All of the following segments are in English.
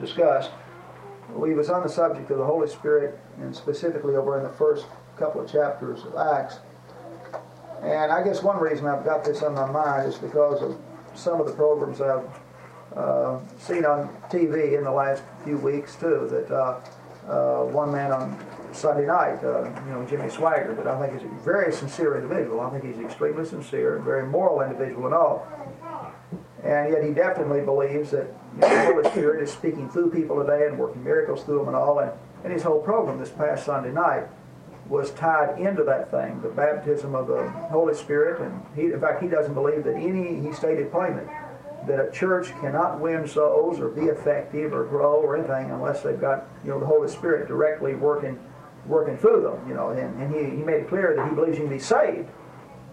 discussed. We was on the subject of the Holy Spirit, and specifically over in the first couple of chapters of Acts. And I guess one reason I've got this on my mind is because of some of the programs I've uh, seen on TV in the last few weeks too. That uh, uh, one man on Sunday night, uh, you know, Jimmy Swaggart, that I think is a very sincere individual. I think he's extremely sincere, very moral individual and all. And yet he definitely believes that know, the Holy Spirit is speaking through people today and working miracles through them and all. And, and his whole program this past Sunday night was tied into that thing, the baptism of the Holy Spirit. And he, in fact, he doesn't believe that any, he stated plainly, that a church cannot win souls or be effective or grow or anything unless they've got, you know, the Holy Spirit directly working working through them, you know. And, and he, he made it clear that he believes you can be saved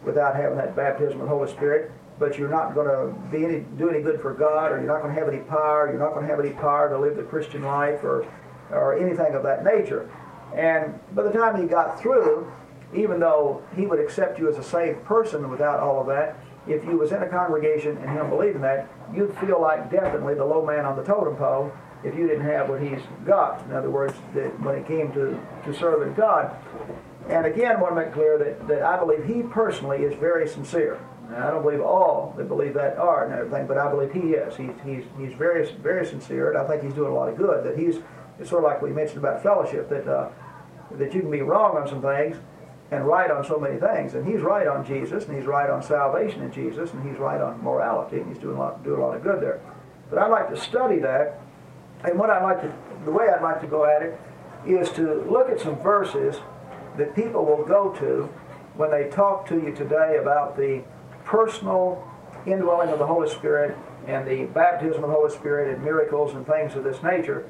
without having that baptism of the Holy Spirit, but you're not going to be any, do any good for God, or you're not going to have any power, you're not going to have any power to live the Christian life, or, or anything of that nature. And by the time he got through, even though he would accept you as a saved person without all of that, if you was in a congregation and him believing that, you'd feel like definitely the low man on the totem pole if you didn't have what he's got. In other words, that when it came to, to serving God. And again, I want to make clear that, that I believe he personally is very sincere. Now, I don't believe all that believe that are and everything, but I believe he is. He's, he's, he's very, very sincere, and I think he's doing a lot of good. That he's, it's sort of like we mentioned about fellowship, that, uh, that you can be wrong on some things and right on so many things. And he's right on Jesus, and he's right on salvation in Jesus, and he's right on morality, and he's doing a lot, doing a lot of good there. But I'd like to study that, and what I'd like to, the way I'd like to go at it is to look at some verses that people will go to when they talk to you today about the personal indwelling of the Holy Spirit and the baptism of the Holy Spirit and miracles and things of this nature.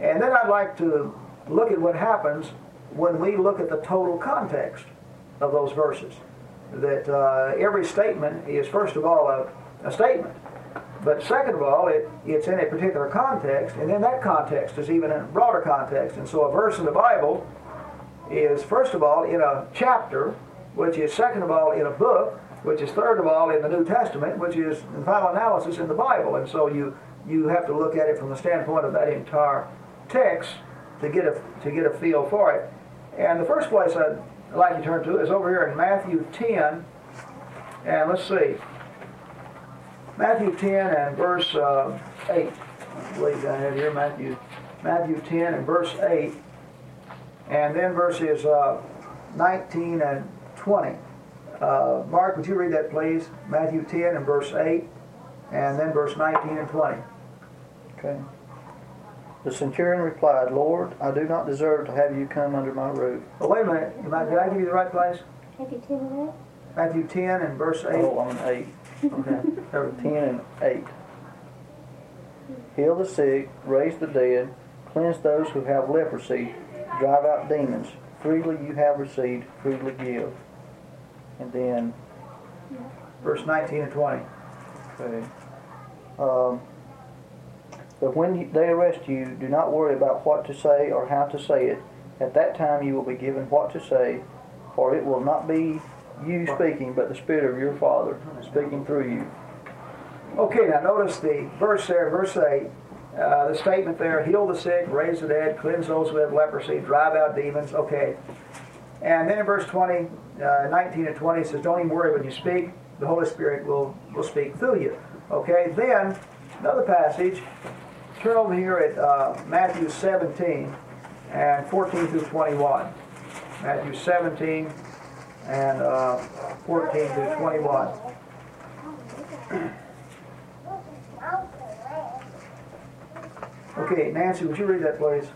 And then I'd like to look at what happens when we look at the total context of those verses. That uh, every statement is, first of all, a, a statement. But second of all, it, it's in a particular context, and then that context is even in a broader context. And so a verse in the Bible is, first of all, in a chapter, which is second of all in a book, which is third of all in the New Testament, which is in final analysis in the Bible. And so you, you have to look at it from the standpoint of that entire text to get a, to get a feel for it. And the first place I'd like you to turn to is over here in Matthew 10. And let's see. Matthew 10 and verse uh, 8. I believe I have here Matthew, Matthew 10 and verse 8. And then verses uh, 19 and 20. Uh, Mark, would you read that, please? Matthew 10 and verse 8, and then verse 19 and 20. Okay. The centurion replied, Lord, I do not deserve to have you come under my roof. Oh, wait a minute. Did I give you the right place? Matthew 10 and 8? Matthew 10 and verse 8. Oh, I'm in 8. Okay. 10 and 8. Heal the sick, raise the dead, cleanse those who have leprosy, drive out demons. Freely you have received, freely give. And then, Verse 19 and 20. okay. Um, but when they arrest you, do not worry about what to say or how to say it. At that time you will be given what to say, for it will not be you speaking, but the Spirit of your Father speaking through you. Okay, now notice the verse there, verse 8. Uh, the statement there, heal the sick, raise the dead, cleanse those who have leprosy, drive out demons. Okay. And then in verse 20, uh, 19 and 20 it says, don't even worry when you speak. The Holy Spirit will, will speak through you. Okay, then another passage. Turn over here at uh, Matthew 17 and 14 through 21. Matthew 17 and uh, 14 through 21. Okay, Nancy, would you read that, please?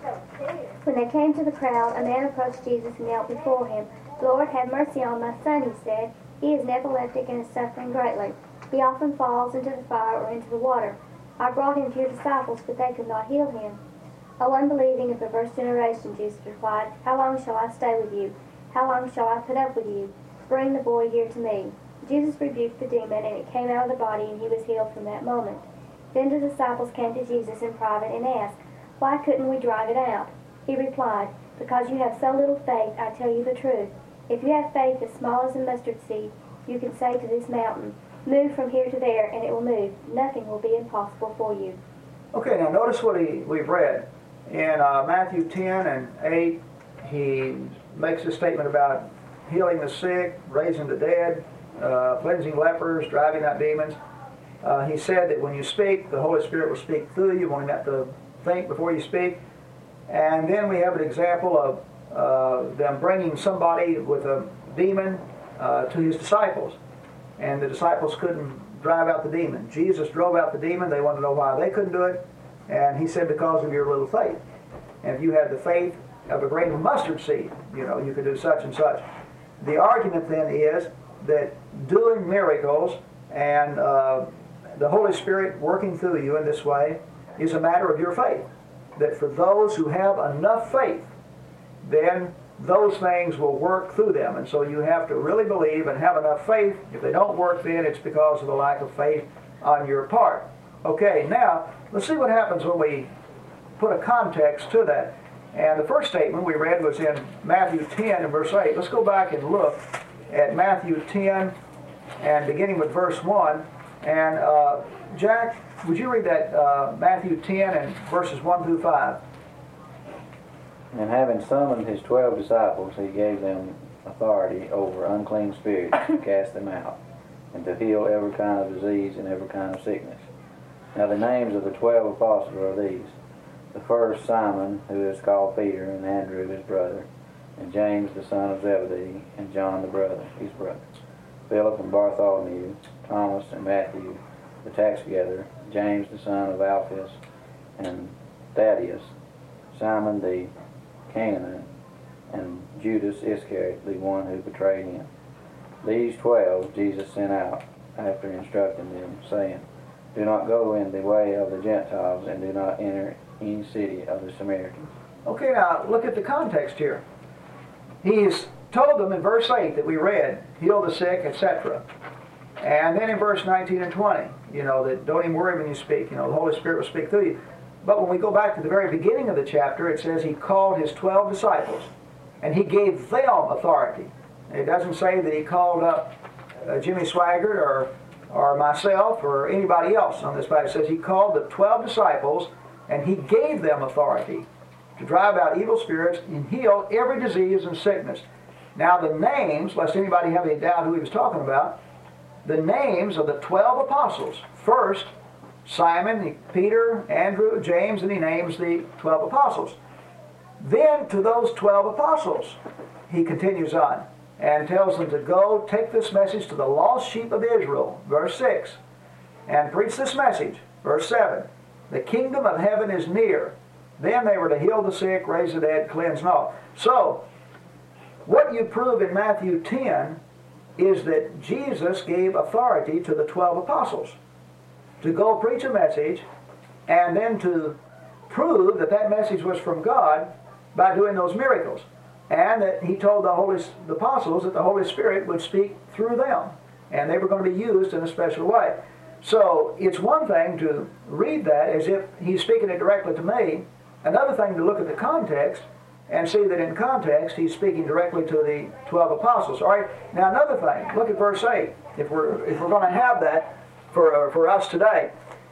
When they came to the crowd, a man approached Jesus and knelt before him. Lord, have mercy on my son, he said. He is an epileptic and is suffering greatly. He often falls into the fire or into the water. I brought him to your disciples, but they could not heal him. O unbelieving and perverse generation, Jesus replied, How long shall I stay with you? How long shall I put up with you? Bring the boy here to me. Jesus rebuked the demon, and it came out of the body, and he was healed from that moment. Then the disciples came to Jesus in private and asked, Why couldn't we drive it out? He replied, Because you have so little faith, I tell you the truth. If you have faith as small as a mustard seed, you can say to this mountain, Move from here to there, and it will move. Nothing will be impossible for you. Okay, now notice what he, we've read. In uh, Matthew 10 and 8, he makes a statement about healing the sick, raising the dead, uh, cleansing lepers, driving out demons. Uh, he said that when you speak, the Holy Spirit will speak through you. You won't have to think before you speak. And then we have an example of uh, them bringing somebody with a demon uh, to his disciples. And the disciples couldn't drive out the demon. Jesus drove out the demon. They wanted to know why they couldn't do it. And he said, because of your little faith. And if you had the faith of a grain of mustard seed, you know, you could do such and such. The argument then is that doing miracles and uh, the Holy Spirit working through you in this way is a matter of your faith. That for those who have enough faith, then those things will work through them. And so you have to really believe and have enough faith. If they don't work, then it's because of the lack of faith on your part. Okay, now let's see what happens when we put a context to that. And the first statement we read was in Matthew 10 and verse 8. Let's go back and look at Matthew 10 and beginning with verse 1. And uh, Jack, would you read that uh, Matthew 10 and verses 1 through 5? And having summoned his twelve disciples, he gave them authority over unclean spirits to cast them out, and to heal every kind of disease and every kind of sickness. Now the names of the twelve apostles are these. The first Simon, who is called Peter, and Andrew his brother, and James the son of Zebedee, and John the brother, his brother. Philip and Bartholomew, Thomas and Matthew, the tax gatherer, James the son of Alphaeus, and Thaddeus, Simon the Canaanite, and Judas Iscariot, the one who betrayed him. These twelve Jesus sent out after instructing them, saying, Do not go in the way of the Gentiles, and do not enter any city of the Samaritans. Okay, now look at the context here. He's told them in verse 8 that we read, heal the sick, etc. And then in verse 19 and 20, you know, that don't even worry when you speak, you know, the Holy Spirit will speak through you. But when we go back to the very beginning of the chapter, it says he called his 12 disciples and he gave them authority. It doesn't say that he called up uh, Jimmy Swaggart or, or myself or anybody else on this Bible. It says he called the 12 disciples and he gave them authority to drive out evil spirits and heal every disease and sickness. Now, the names, lest anybody have any doubt who he was talking about, the names of the 12 apostles. First, Simon, Peter, Andrew, James, and he names the 12 apostles. Then to those 12 apostles, he continues on and tells them to go take this message to the lost sheep of Israel, verse 6, and preach this message, verse 7. The kingdom of heaven is near. Then they were to heal the sick, raise the dead, cleanse and all. So, what you prove in Matthew 10 is that Jesus gave authority to the 12 apostles to go preach a message and then to prove that that message was from God by doing those miracles. And that he told the, Holy, the apostles that the Holy Spirit would speak through them. And they were going to be used in a special way. So it's one thing to read that as if he's speaking it directly to me. Another thing to look at the context and see that in context he's speaking directly to the 12 apostles. All right. Now another thing. Look at verse 8. If we're if we're going to have that for uh, for us today,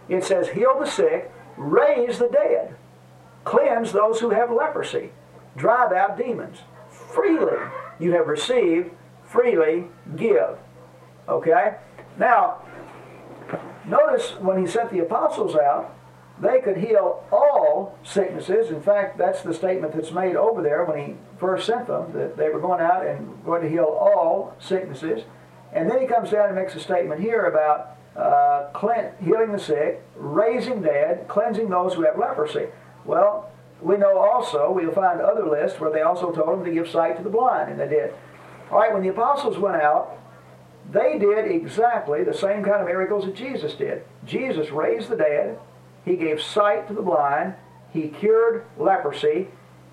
it says, "Heal the sick, raise the dead, cleanse those who have leprosy, drive out demons. Freely you have received, freely give." Okay. Now, notice when he sent the apostles out, they could heal all sicknesses. In fact, that's the statement that's made over there when he first sent them, that they were going out and going to heal all sicknesses. And then he comes down and makes a statement here about uh, healing the sick, raising dead, cleansing those who have leprosy. Well, we know also, we'll find other lists where they also told them to give sight to the blind, and they did. All right, when the apostles went out, they did exactly the same kind of miracles that Jesus did. Jesus raised the dead, he gave sight to the blind. He cured leprosy.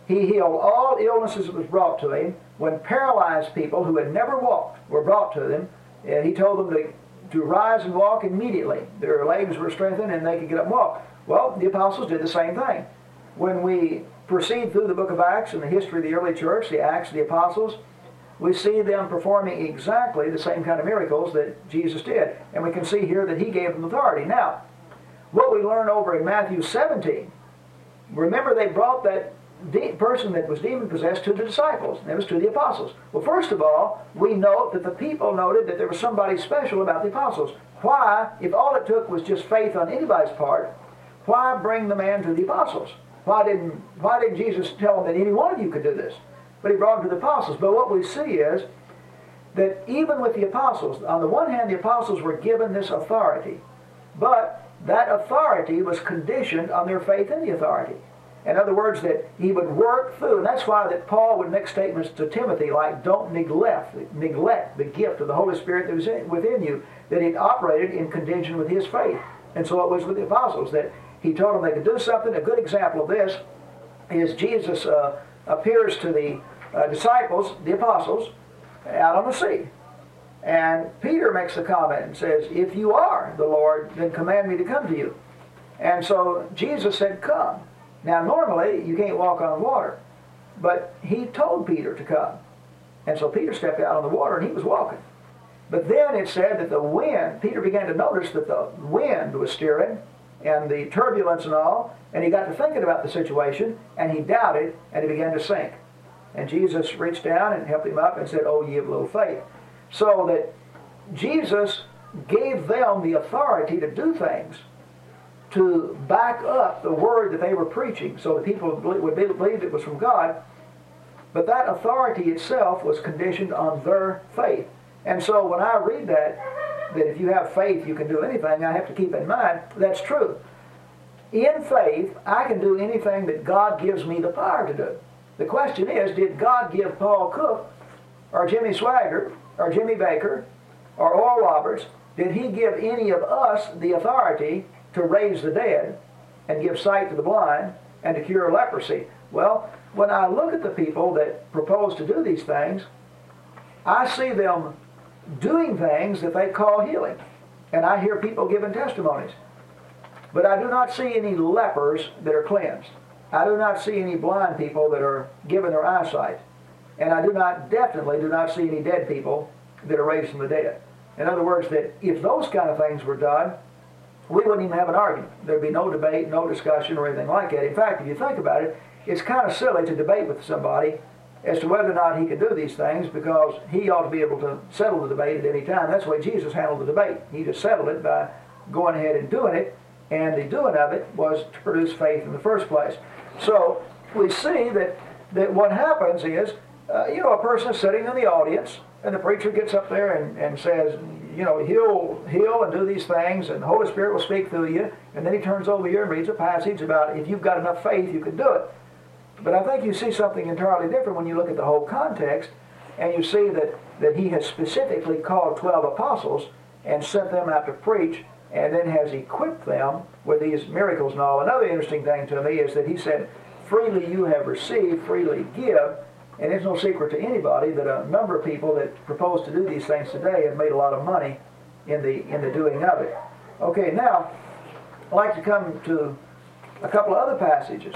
He healed all illnesses that was brought to him. When paralyzed people who had never walked were brought to him, and he told them to, to rise and walk immediately. Their legs were strengthened and they could get up and walk. Well, the apostles did the same thing. When we proceed through the book of Acts and the history of the early church, the Acts of the Apostles, we see them performing exactly the same kind of miracles that Jesus did. And we can see here that he gave them authority. Now, what we learn over in Matthew 17. Remember, they brought that person that was demon possessed to the disciples, and it was to the apostles. Well, first of all, we note that the people noted that there was somebody special about the apostles. Why, if all it took was just faith on anybody's part, why bring the man to the apostles? Why didn't, why didn't Jesus tell them that any one of you could do this? But he brought them to the apostles. But what we see is that even with the apostles, on the one hand, the apostles were given this authority, but that authority was conditioned on their faith in the authority. In other words, that he would work through, and that's why that Paul would make statements to Timothy like, "Don't neglect neglect the gift of the Holy Spirit that was in, within you, that it operated in conjunction with his faith." And so it was with the apostles that he told them they could do something. A good example of this is Jesus uh, appears to the uh, disciples, the apostles, out on the sea. And Peter makes a comment and says, If you are the Lord, then command me to come to you. And so Jesus said, Come. Now, normally, you can't walk on water. But he told Peter to come. And so Peter stepped out on the water and he was walking. But then it said that the wind, Peter began to notice that the wind was steering and the turbulence and all, and he got to thinking about the situation and he doubted and he began to sink. And Jesus reached down and helped him up and said, Oh, ye of little faith. So that Jesus gave them the authority to do things to back up the word that they were preaching so that people would believe it was from God. But that authority itself was conditioned on their faith. And so when I read that, that if you have faith you can do anything, I have to keep in mind that's true. In faith, I can do anything that God gives me the power to do. The question is, did God give Paul Cook or Jimmy Swaggart or Jimmy Bakker or Oral Roberts, did he give any of us the authority to raise the dead and give sight to the blind and to cure leprosy? Well, when I look at the people that propose to do these things, I see them doing things that they call healing. And I hear people giving testimonies. But I do not see any lepers that are cleansed. I do not see any blind people that are given their eyesight. And I do not, definitely do not see any dead people that are raised from the dead. In other words, that if those kind of things were done, we wouldn't even have an argument. There'd be no debate, no discussion, or anything like that. In fact, if you think about it, it's kind of silly to debate with somebody as to whether or not he could do these things because he ought to be able to settle the debate at any time. That's the way Jesus handled the debate. He just settled it by going ahead and doing it, and the doing of it was to produce faith in the first place. So we see that, that what happens is, uh, you know, a person sitting in the audience, and the preacher gets up there and, and says, you know, heal, heal and do these things, and the Holy Spirit will speak through you. And then he turns over here and reads a passage about if you've got enough faith, you can do it. But I think you see something entirely different when you look at the whole context, and you see that, that he has specifically called 12 apostles and sent them out to preach, and then has equipped them with these miracles and all. Another interesting thing to me is that he said, freely you have received, freely give. And it's no secret to anybody that a number of people that propose to do these things today have made a lot of money in the in the doing of it. Okay, now I'd like to come to a couple of other passages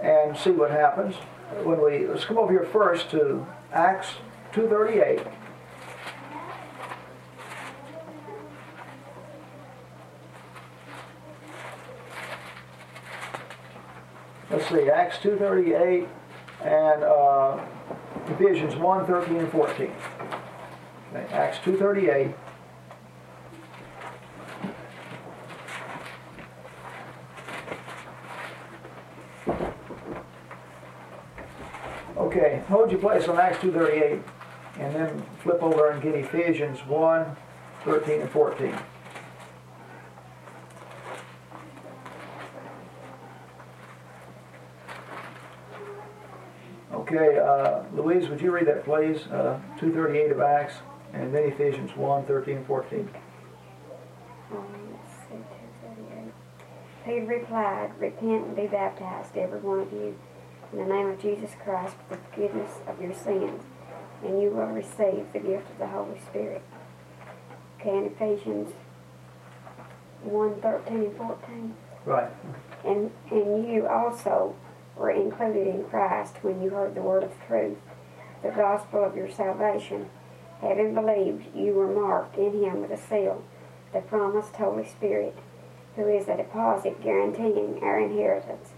and see what happens when we let's come over here first to Acts 238. Let's see, Acts 238 and uh, Ephesians 1, 13 and 14. Okay, Acts 238. Okay, hold your place on Acts 238 and then flip over and get Ephesians 1, 13 and 14. Okay, uh, Louise, would you read that, please? Uh, 238 of Acts, and then Ephesians 1, 13 and 14. Um, let's see, 238. Peter replied, Repent and be baptized, every one of you, in the name of Jesus Christ for the forgiveness of your sins, and you will receive the gift of the Holy Spirit. Okay, in Ephesians 1, 13 and 14. Right. And, and you also were included in Christ when you heard the word of truth, the gospel of your salvation. Having believed, you were marked in him with a seal, the promised Holy Spirit, who is a deposit guaranteeing our inheritance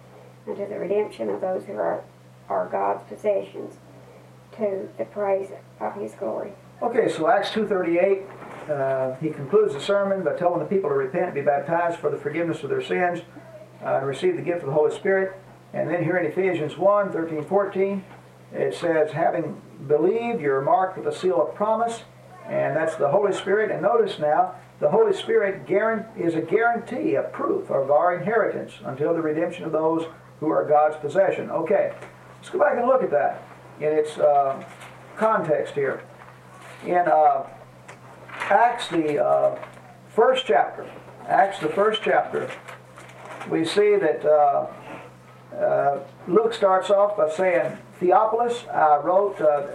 unto the redemption of those who are, are God's possessions to the praise of his glory. Okay, so Acts 2.38, uh, he concludes the sermon by telling the people to repent and be baptized for the forgiveness of their sins uh, and receive the gift of the Holy Spirit. And then here in Ephesians 1, 13, 14, it says, having believed, you're marked with a seal of promise, and that's the Holy Spirit. And notice now, the Holy Spirit is a guarantee, a proof of our inheritance until the redemption of those who are God's possession. Okay, let's go back and look at that in its uh, context here. In uh, Acts, the uh, first chapter, Acts, the first chapter, we see that uh, Luke starts off by saying, Theophilus, I wrote, uh,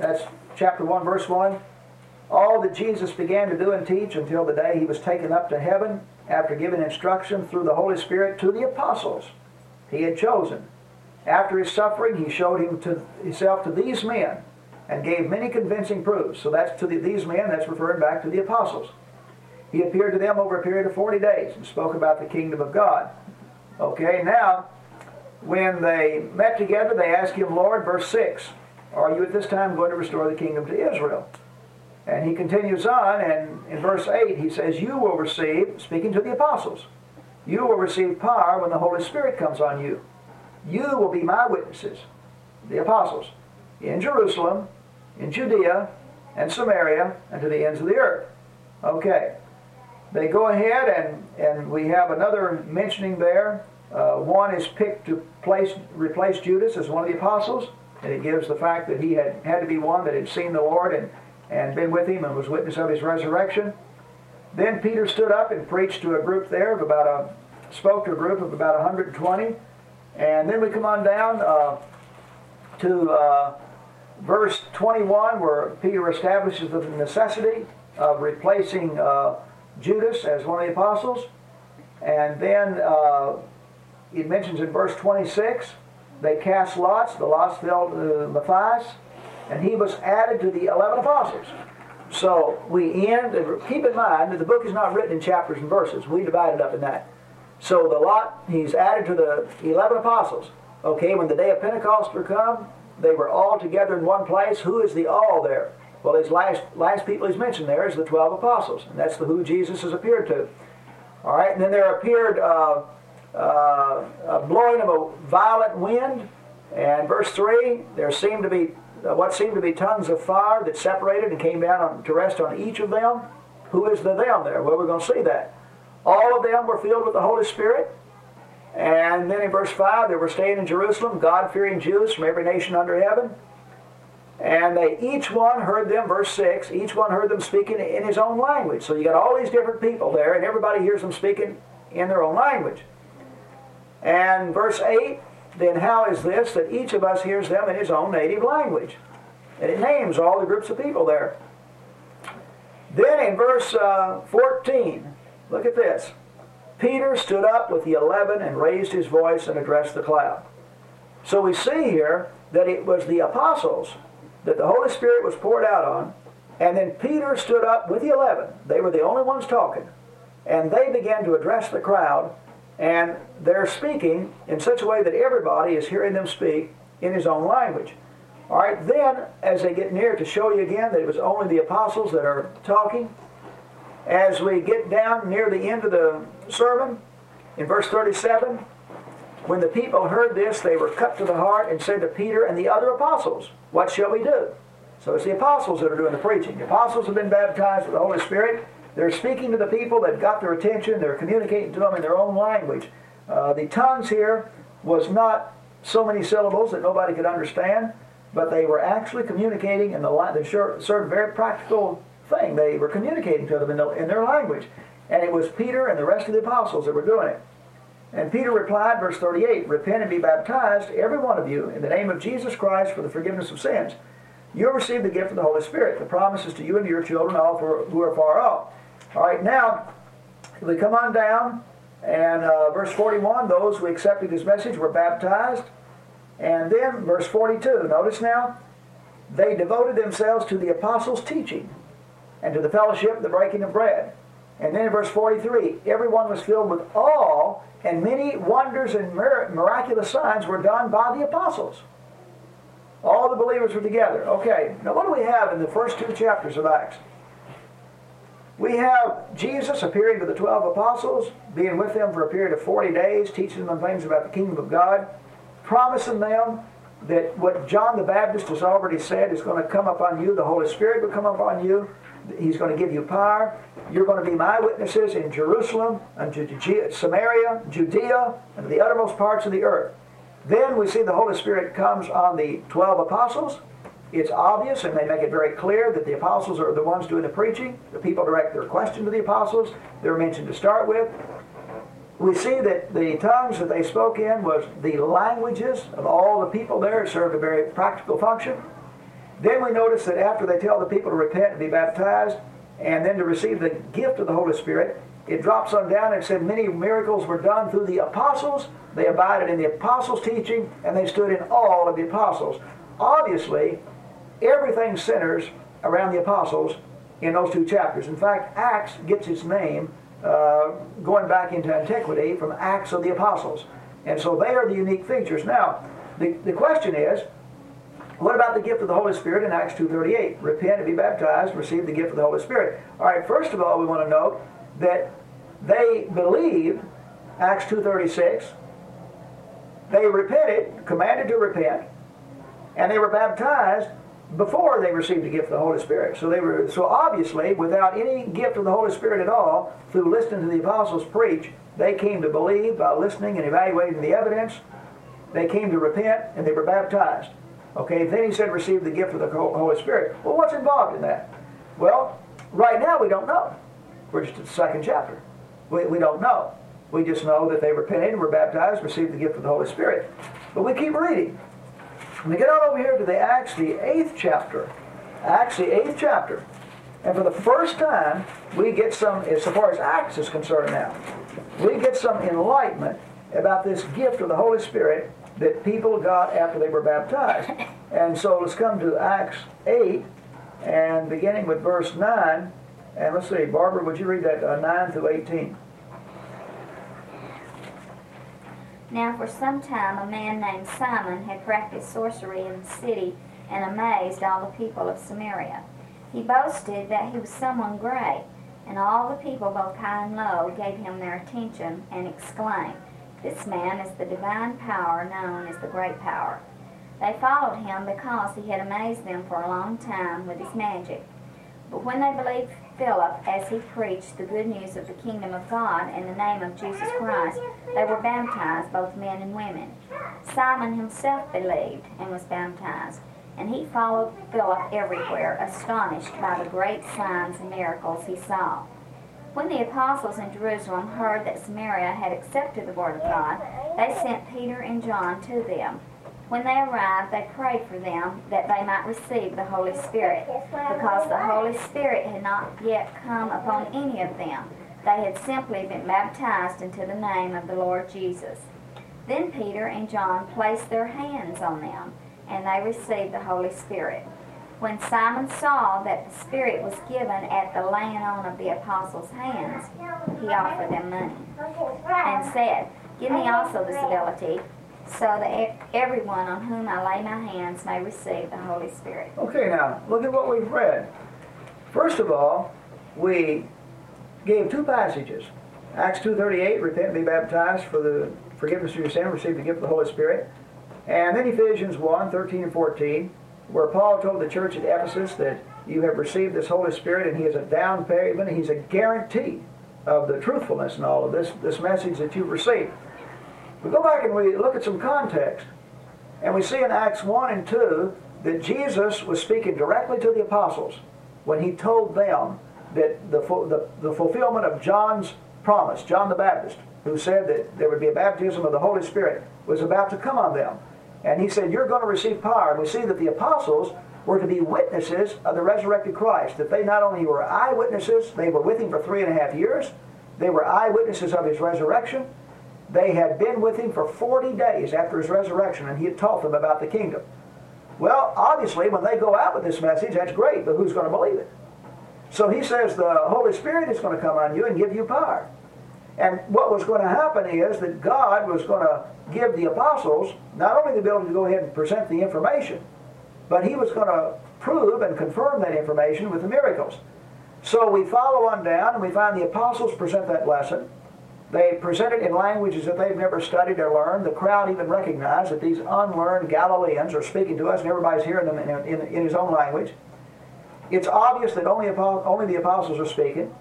that's chapter 1, verse 1, all that Jesus began to do and teach until the day he was taken up to heaven after giving instruction through the Holy Spirit to the apostles he had chosen. After his suffering, he showed him to, himself to these men and gave many convincing proofs. So that's to the, these men, that's referring back to the apostles. He appeared to them over a period of 40 days and spoke about the kingdom of God. Okay, now, when they met together, they asked him, Lord, verse 6, are you at this time going to restore the kingdom to Israel? And he continues on, and in verse 8, he says, You will receive, speaking to the apostles, you will receive power when the Holy Spirit comes on you. You will be my witnesses, the apostles, in Jerusalem, in Judea, and Samaria, and to the ends of the earth. Okay. They go ahead, and, and we have another mentioning there. Uh, one is picked to place, replace Judas as one of the apostles, and it gives the fact that he had had to be one that had seen the Lord and, and been with him and was witness of his resurrection. Then Peter stood up and preached to a group there of about a, spoke to a group of about 120. And then we come on down uh, to uh, verse 21 where Peter establishes the necessity of replacing uh, Judas as one of the apostles. And then uh, it mentions in verse 26, they cast lots. The lots fell to Matthias, and he was added to the 11 apostles. So we end, keep in mind that the book is not written in chapters and verses. We divide it up in that. So the lot, he's added to the 11 apostles. Okay, when the day of Pentecost were come, they were all together in one place. Who is the all there? Well, his last, last people he's mentioned there is the 12 apostles. And that's the who Jesus has appeared to. All right, and then there appeared uh, uh, a blowing of a violent wind. And verse 3, there seemed to be uh, what seemed to be tongues of fire that separated and came down on, to rest on each of them. Who is the them there? Well, we're going to see that. All of them were filled with the Holy Spirit. And then in verse 5, they were staying in Jerusalem, God fearing Jews from every nation under heaven. And they each one heard them, verse 6, each one heard them speaking in his own language. So you got all these different people there, and everybody hears them speaking in their own language. And verse 8, then how is this that each of us hears them in his own native language? And it names all the groups of people there. Then in verse uh, 14, look at this. Peter stood up with the eleven and raised his voice and addressed the cloud. So we see here that it was the apostles that the Holy Spirit was poured out on, and then Peter stood up with the eleven. They were the only ones talking. And they began to address the crowd, and they're speaking in such a way that everybody is hearing them speak in his own language. All right, then, as they get near to show you again that it was only the apostles that are talking, as we get down near the end of the sermon, in verse 37, when the people heard this, they were cut to the heart and said to Peter and the other apostles, What shall we do? So it's the apostles that are doing the preaching. The apostles have been baptized with the Holy Spirit. They're speaking to the people. They've got their attention. They're communicating to them in their own language. Uh, the tongues here was not so many syllables that nobody could understand, but they were actually communicating in the they served a very practical thing. They were communicating to them in, the, in their language. And it was Peter and the rest of the apostles that were doing it. And Peter replied, verse 38, Repent and be baptized, every one of you, in the name of Jesus Christ for the forgiveness of sins. You'll receive the gift of the Holy Spirit. The promise is to you and to your children, all who are far off. All right, now, we come on down, and uh, verse 41, those who accepted his message were baptized. And then, verse 42, notice now, they devoted themselves to the apostles' teaching and to the fellowship, the breaking of bread. And then in verse 43, everyone was filled with awe, and many wonders and miraculous signs were done by the apostles. All the believers were together. Okay, now what do we have in the first two chapters of Acts? We have Jesus appearing to the 12 apostles, being with them for a period of 40 days, teaching them things about the kingdom of God, promising them that what John the Baptist has already said is going to come upon you, the Holy Spirit will come upon you, He's going to give you power. You're going to be my witnesses in Jerusalem, and Judea, Samaria, Judea, and the uttermost parts of the earth. Then we see the Holy Spirit comes on the 12 apostles. It's obvious, and they make it very clear that the apostles are the ones doing the preaching. The people direct their question to the apostles. They're mentioned to start with. We see that the tongues that they spoke in was the languages of all the people there. It served a very practical function. Then we notice that after they tell the people to repent and be baptized, and then to receive the gift of the Holy Spirit, it drops on down and said many miracles were done through the apostles. They abided in the apostles' teaching, and they stood in awe of the apostles. Obviously, everything centers around the apostles in those two chapters. In fact, Acts gets its name uh, going back into antiquity from Acts of the Apostles. And so they are the unique features. Now, the, the question is, what about the gift of the Holy Spirit in Acts 2.38? Repent and be baptized receive the gift of the Holy Spirit. All right, first of all, we want to note that they believed, Acts 2.36, they repented, commanded to repent, and they were baptized before they received the gift of the Holy Spirit. So they were so obviously, without any gift of the Holy Spirit at all, through listening to the apostles preach, they came to believe by listening and evaluating the evidence. They came to repent and they were baptized. Okay, then he said receive the gift of the Holy Spirit. Well, what's involved in that? Well, right now we don't know. We're just at the second chapter. We, we don't know. We just know that they repented were baptized, received the gift of the Holy Spirit. But we keep reading. We get on over here to the Acts, the eighth chapter. Acts, the eighth chapter. And for the first time, we get some, as far as Acts is concerned now, we get some enlightenment about this gift of the Holy Spirit that people got after they were baptized. And so let's come to Acts 8, and beginning with verse 9. And let's see, Barbara, would you read that uh, 9 through 18? Now for some time a man named Simon had practiced sorcery in the city and amazed all the people of Samaria. He boasted that he was someone great, and all the people, both high and low, gave him their attention and exclaimed, This man is the divine power known as the great power. They followed him because he had amazed them for a long time with his magic. But when they believed Philip as he preached the good news of the kingdom of God in the name of Jesus Christ, they were baptized, both men and women. Simon himself believed and was baptized, and he followed Philip everywhere, astonished by the great signs and miracles he saw. When the apostles in Jerusalem heard that Samaria had accepted the word of God, they sent Peter and John to them. When they arrived, they prayed for them that they might receive the Holy Spirit, because the Holy Spirit had not yet come upon any of them. They had simply been baptized into the name of the Lord Jesus. Then Peter and John placed their hands on them, and they received the Holy Spirit. When Simon saw that the Spirit was given at the laying on of the apostles' hands, he offered them money, and said, Give me also this ability so that everyone on whom I lay my hands may receive the Holy Spirit. Okay, now look at what we've read. First of all, we gave two passages. Acts 2.38, repent and be baptized for the forgiveness of your sin, receive the gift of the Holy Spirit. And then Ephesians 1, 13 and 14, where Paul told the church at Ephesus that you have received this Holy Spirit and he is a down payment, he's a guarantee of the truthfulness and all of this, this message that you've received. We go back and we look at some context, and we see in Acts 1 and 2 that Jesus was speaking directly to the apostles when he told them that the, the, the fulfillment of John's promise, John the Baptist, who said that there would be a baptism of the Holy Spirit, was about to come on them. And he said, You're going to receive power. And we see that the apostles were to be witnesses of the resurrected Christ, that they not only were eyewitnesses, they were with him for three and a half years, they were eyewitnesses of his resurrection, they had been with him for 40 days after his resurrection, and he had taught them about the kingdom. Well, obviously, when they go out with this message, that's great, but who's going to believe it? So he says the Holy Spirit is going to come on you and give you power. And what was going to happen is that God was going to give the apostles not only the ability to go ahead and present the information, but he was going to prove and confirm that information with the miracles. So we follow on down and we find the apostles present that lesson. They present it in languages that they've never studied or learned. The crowd even recognized that these unlearned Galileans are speaking to us and everybody's hearing them in, in, in his own language. It's obvious that only, only the apostles are speaking.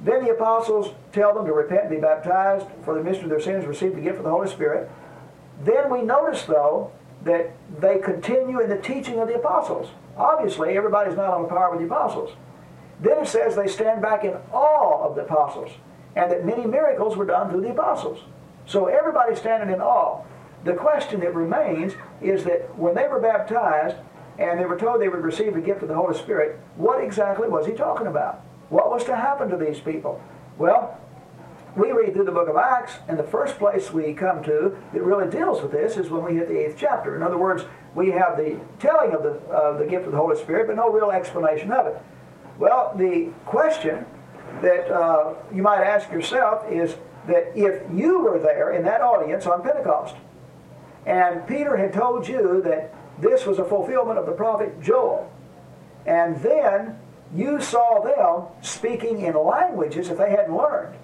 Then the apostles tell them to repent and be baptized for the remission of their sins, receive the gift of the Holy Spirit. Then we notice, though, that they continue in the teaching of the apostles. Obviously, everybody's not on par with the apostles. Then it says they stand back in awe of the apostles, and that many miracles were done through the apostles. So everybody's standing in awe. The question that remains is that when they were baptized and they were told they would receive the gift of the Holy Spirit, what exactly was he talking about? What was to happen to these people? Well, we read through the book of Acts, and the first place we come to that really deals with this is when we hit the eighth chapter. In other words, we have the telling of the, the gift of the Holy Spirit, but no real explanation of it. Well, the question that uh, you might ask yourself is that if you were there in that audience on Pentecost, and Peter had told you that this was a fulfillment of the prophet Joel, and then you saw them speaking in languages that they hadn't learned.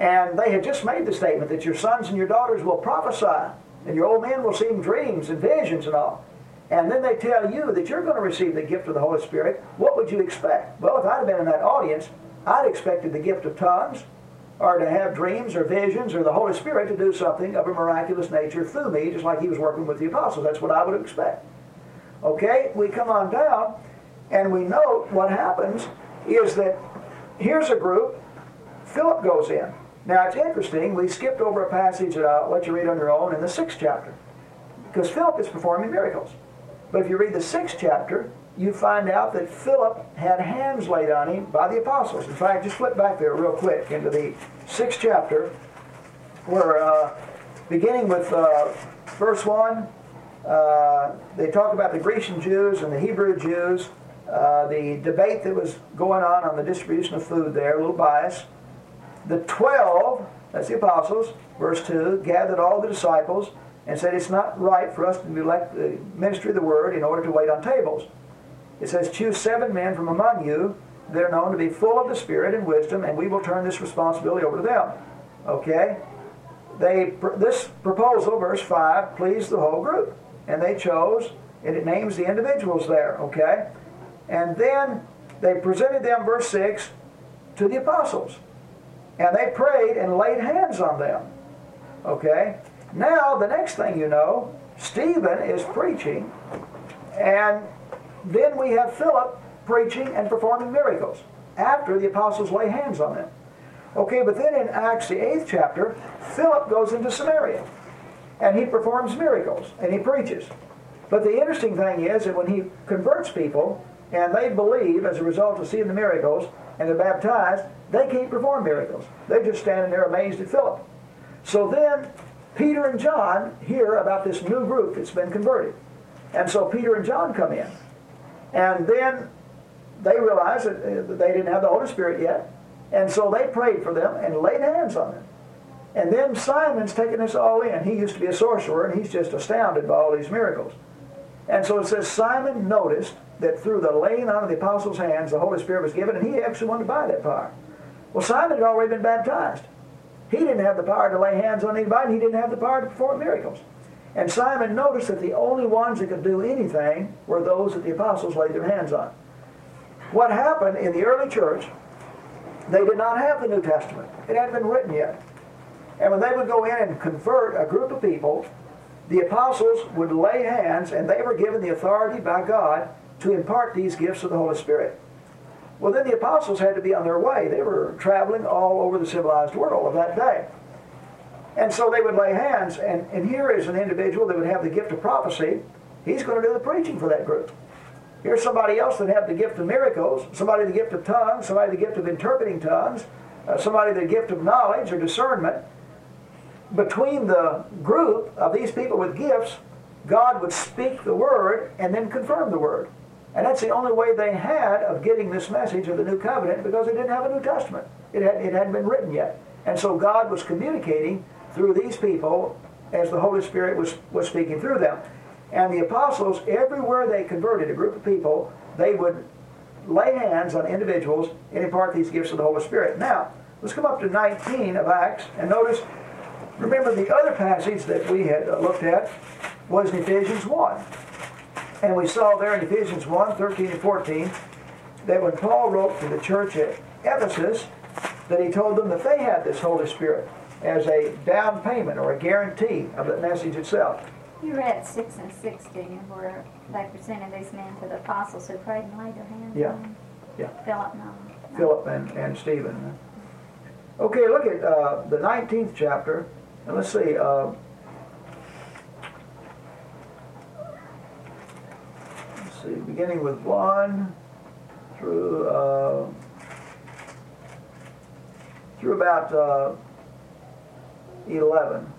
And they had just made the statement that your sons and your daughters will prophesy, and your old men will see dreams and visions and all. And then they tell you that you're going to receive the gift of the Holy Spirit. What would you expect? Well, if I'd have been in that audience, I'd expected the gift of tongues, or to have dreams or visions, or the Holy Spirit to do something of a miraculous nature through me, just like He was working with the apostles. That's what I would expect. Okay, we come on down, and we note what happens is that here's a group, Philip goes in. Now it's interesting, we skipped over a passage that I'll let you read on your own in the sixth chapter. Because Philip is performing miracles. But if you read the sixth chapter, you find out that Philip had hands laid on him by the apostles. In fact, just flip back there real quick into the sixth chapter, where uh, beginning with uh, verse 1, uh, they talk about the Grecian Jews and the Hebrew Jews uh, the debate that was going on on the distribution of food there, a little bias. The twelve, that's the apostles, verse 2, gathered all the disciples and said, It's not right for us to neglect the ministry of the word in order to wait on tables. It says, Choose seven men from among you that are known to be full of the Spirit and wisdom, and we will turn this responsibility over to them. Okay? They, this proposal, verse 5, pleased the whole group. And they chose, and it names the individuals there. Okay? And then they presented them, verse 6, to the apostles. And they prayed and laid hands on them. Okay? Now, the next thing you know, Stephen is preaching, and then we have Philip preaching and performing miracles after the apostles lay hands on them. Okay, but then in Acts, the eighth chapter, Philip goes into Samaria and he performs miracles and he preaches. But the interesting thing is that when he converts people, and they believe as a result of seeing the miracles and they're baptized, they can't perform miracles. They're just standing there amazed at Philip. So then Peter and John hear about this new group that's been converted. And so Peter and John come in. And then they realize that uh, they didn't have the Holy Spirit yet. And so they prayed for them and laid hands on them. And then Simon's taking this all in. He used to be a sorcerer and he's just astounded by all these miracles. And so it says Simon noticed that through the laying on of the apostles' hands, the Holy Spirit was given, and he actually wanted to buy that power. Well, Simon had already been baptized. He didn't have the power to lay hands on anybody, and he didn't have the power to perform miracles. And Simon noticed that the only ones that could do anything were those that the apostles laid their hands on. What happened in the early church, they did not have the New Testament. It hadn't been written yet. And when they would go in and convert a group of people, the apostles would lay hands, and they were given the authority by God to impart these gifts of the Holy Spirit. Well, then the apostles had to be on their way. They were traveling all over the civilized world of that day. And so they would lay hands, and, and here is an individual that would have the gift of prophecy. He's going to do the preaching for that group. Here's somebody else that had the gift of miracles, somebody the gift of tongues, somebody the gift of interpreting tongues, uh, somebody the gift of knowledge or discernment. Between the group of these people with gifts, God would speak the word and then confirm the word. And that's the only way they had of getting this message of the new covenant because they didn't have a New Testament. It, had, it hadn't been written yet. And so God was communicating through these people as the Holy Spirit was, was speaking through them. And the apostles, everywhere they converted a group of people, they would lay hands on individuals and impart these gifts of the Holy Spirit. Now, let's come up to 19 of Acts and notice, remember the other passage that we had looked at was in Ephesians 1. And we saw there in Ephesians 1, 13 and 14, that when Paul wrote to the church at Ephesus, that he told them that they had this Holy Spirit as a down payment or a guarantee of the message itself. You read 6 and 6, didn't you, where they presented these men to the apostles who prayed and laid their hands Yeah. on them? Yeah. Philip, no. Philip and, and Stephen. Okay, look at uh, the 19th chapter, and let's see. Uh, let's see, beginning with 1 through, uh, through about uh, 11.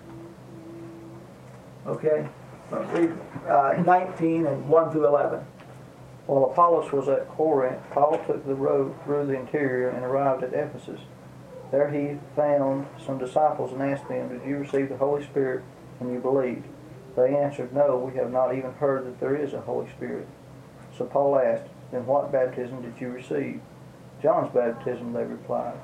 Okay? Read uh, 19 and 1 through 11. While Apollos was at Corinth, Paul took the road through the interior and arrived at Ephesus. There he found some disciples and asked them, Did you receive the Holy Spirit when you believed? They answered, No, we have not even heard that there is a Holy Spirit. So Paul asked, Then what baptism did you receive? John's baptism, they replied.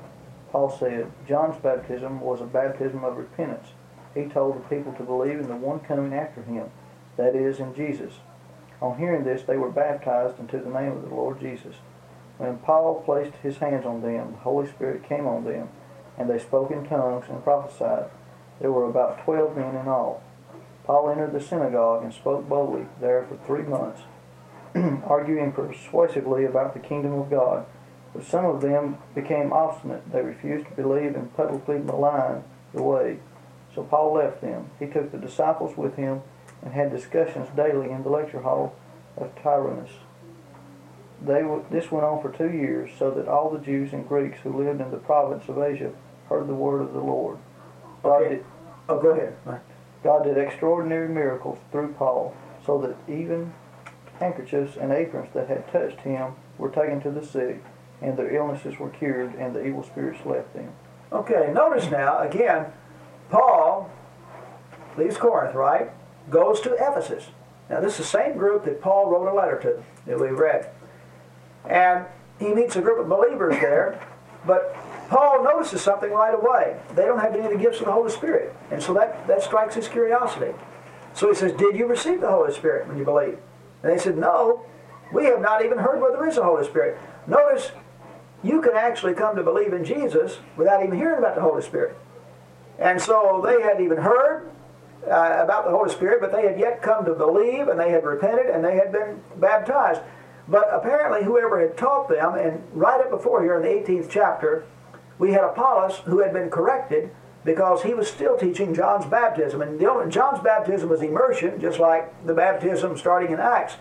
Paul said, John's baptism was a baptism of repentance. He told the people to believe in the one coming after him, that is, in Jesus. On hearing this, they were baptized into the name of the Lord Jesus. When Paul placed his hands on them, the Holy Spirit came on them, and they spoke in tongues and prophesied. There were about twelve men in all. Paul entered the synagogue and spoke boldly there for three months, arguing persuasively about the kingdom of God. But some of them became obstinate. They refused to believe and publicly maligned the way. So Paul left them. He took the disciples with him and had discussions daily in the lecture hall of Tyrannus. They w- this went on for two years, so that all the Jews and Greeks who lived in the province of Asia heard the word of the Lord. God, Okay. did, Oh, go ahead. God did extraordinary miracles through Paul, so that even handkerchiefs and aprons that had touched him were taken to the sick, and their illnesses were cured, and the evil spirits left them. Okay, notice now, again, Paul leaves Corinth, right? Goes to Ephesus. Now, this is the same group that Paul wrote a letter to that we read. And he meets a group of believers there, but Paul notices something right away. They don't have any of the gifts of the Holy Spirit. And so that, that strikes his curiosity. So he says, Did you receive the Holy Spirit when you believed? And they said, No, we have not even heard where there is a Holy Spirit. Notice, you can actually come to believe in Jesus without even hearing about the Holy Spirit. And so they hadn't even heard uh, about the Holy Spirit, but they had yet come to believe, and they had repented, and they had been baptized. But apparently, whoever had taught them, and right up before here in the 18th chapter, we had Apollos who had been corrected because he was still teaching John's baptism. And John's baptism was immersion, just like the baptism starting in Acts.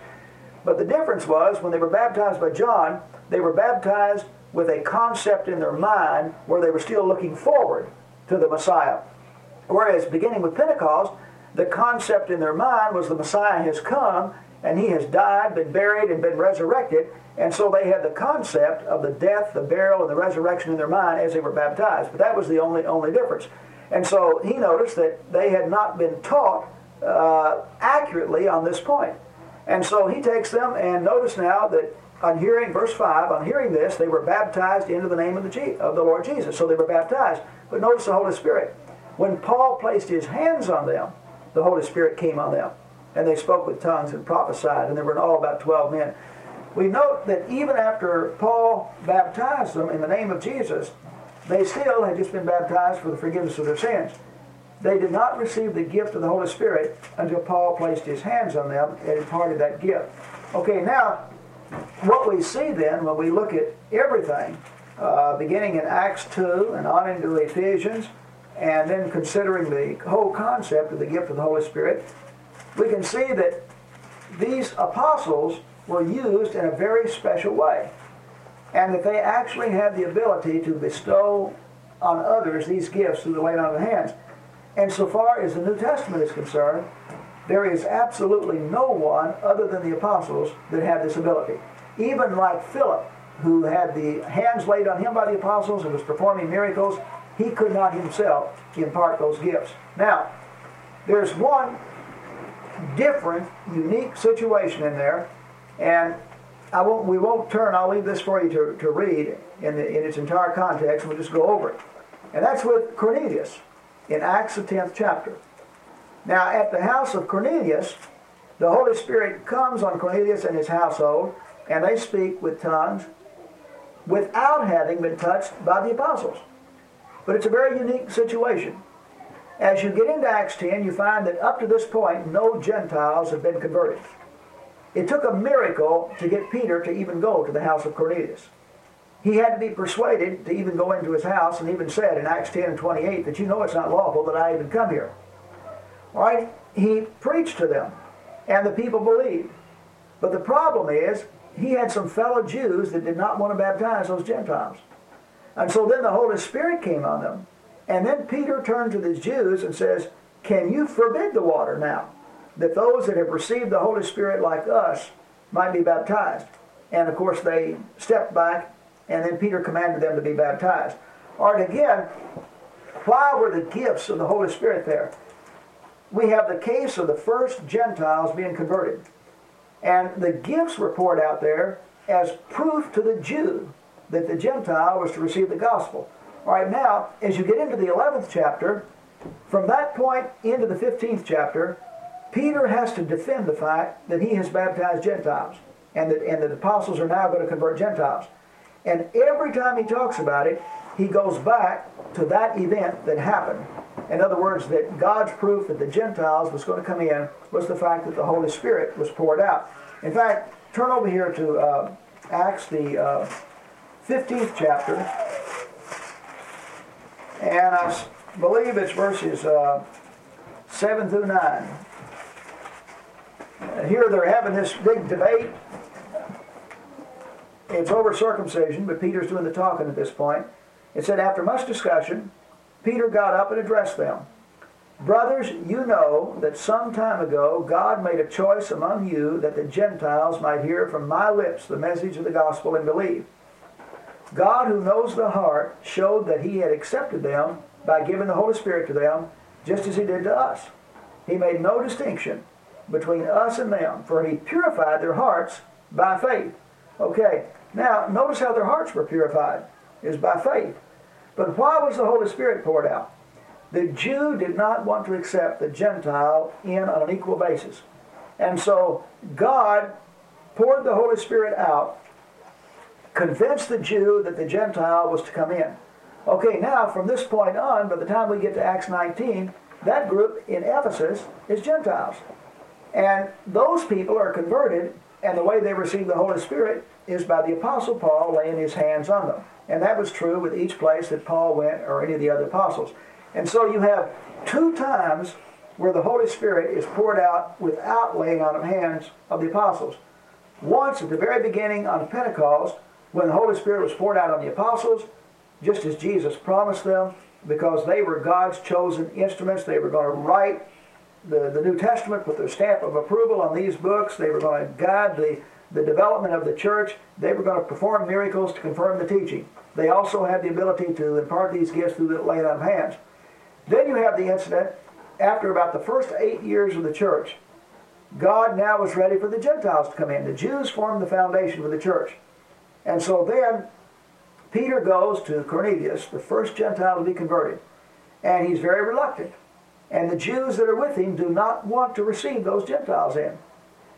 But the difference was when they were baptized by John, they were baptized with a concept in their mind where they were still looking forward to the Messiah. Whereas beginning with Pentecost, the concept in their mind was the Messiah has come and he has died, been buried, and been resurrected. And so they had the concept of the death, the burial, and the resurrection in their mind as they were baptized. But that was the only, only difference. And so he noticed that they had not been taught uh, accurately on this point. And so he takes them, and notice now that on hearing, verse 5, on hearing this, they were baptized into the name of the, of the Lord Jesus. So they were baptized. But notice the Holy Spirit. When Paul placed his hands on them, the Holy Spirit came on them. And they spoke with tongues and prophesied, and there were in all about 12 men. We note that even after Paul baptized them in the name of Jesus, they still had just been baptized for the forgiveness of their sins. They did not receive the gift of the Holy Spirit until Paul placed his hands on them and imparted that gift. Okay, now, what we see then when we look at everything, uh, beginning in Acts 2 and on into Ephesians, and then considering the whole concept of the gift of the Holy Spirit, we can see that these apostles were used in a very special way. And that they actually had the ability to bestow on others these gifts through the laying on of the hands. And so far as the New Testament is concerned, there is absolutely no one other than the apostles that had this ability. Even like Philip, who had the hands laid on him by the apostles and was performing miracles, he could not himself impart those gifts. Now, there's one different, unique situation in there, and I won't, we won't turn, I'll leave this for you to, to read in, the, in its entire context, we'll just go over it. And that's with Cornelius in Acts the 10th chapter. Now, at the house of Cornelius, the Holy Spirit comes on Cornelius and his household, and they speak with tongues without having been touched by the apostles. But it's a very unique situation. As you get into Acts 10, you find that up to this point, no Gentiles have been converted. It took a miracle to get Peter to even go to the house of Cornelius. He had to be persuaded to even go into his house and even said in Acts 10 and 28 that you know it's not lawful that I even come here. All right? He preached to them, and the people believed. But the problem is, he had some fellow Jews that did not want to baptize those Gentiles. And so then the Holy Spirit came on them. And then Peter turned to the Jews and says, Can you forbid the water now? That those that have received the Holy Spirit like us might be baptized. And of course, they stepped back, and then Peter commanded them to be baptized. All right, again, why were the gifts of the Holy Spirit there? We have the case of the first Gentiles being converted. And the gifts were poured out there as proof to the Jew that the Gentile was to receive the gospel. All right, now, as you get into the 11th chapter, from that point into the 15th chapter, Peter has to defend the fact that he has baptized Gentiles and that, and that the apostles are now going to convert Gentiles. And every time he talks about it, he goes back to that event that happened. In other words, that God's proof that the Gentiles was going to come in was the fact that the Holy Spirit was poured out. In fact, turn over here to uh, Acts, the uh, 15th chapter. And I believe it's verses uh, 7 through 9. And here they're having this big debate. It's over circumcision, but Peter's doing the talking at this point. It said, after much discussion, Peter got up and addressed them. Brothers, you know that some time ago God made a choice among you that the Gentiles might hear from my lips the message of the gospel and believe. God, who knows the heart, showed that he had accepted them by giving the Holy Spirit to them, just as he did to us. He made no distinction between us and them, for he purified their hearts by faith. Okay, now notice how their hearts were purified, is by faith. But why was the Holy Spirit poured out? The Jew did not want to accept the Gentile in on an equal basis. And so God poured the Holy Spirit out convinced the Jew that the Gentile was to come in. Okay, now from this point on, by the time we get to Acts 19, that group in Ephesus is Gentiles. And those people are converted, and the way they receive the Holy Spirit is by the Apostle Paul laying his hands on them. And that was true with each place that Paul went or any of the other apostles. And so you have two times where the Holy Spirit is poured out without laying on of hands of the apostles. Once at the very beginning on Pentecost, when the Holy Spirit was poured out on the apostles, just as Jesus promised them, because they were God's chosen instruments, they were going to write the, the New Testament, put their stamp of approval on these books, they were going to guide the, the development of the church, they were going to perform miracles to confirm the teaching. They also had the ability to impart these gifts through the laying on of hands. Then you have the incident after about the first eight years of the church. God now was ready for the Gentiles to come in. The Jews formed the foundation for the church. And so then Peter goes to Cornelius, the first Gentile to be converted, and he's very reluctant. And the Jews that are with him do not want to receive those Gentiles in.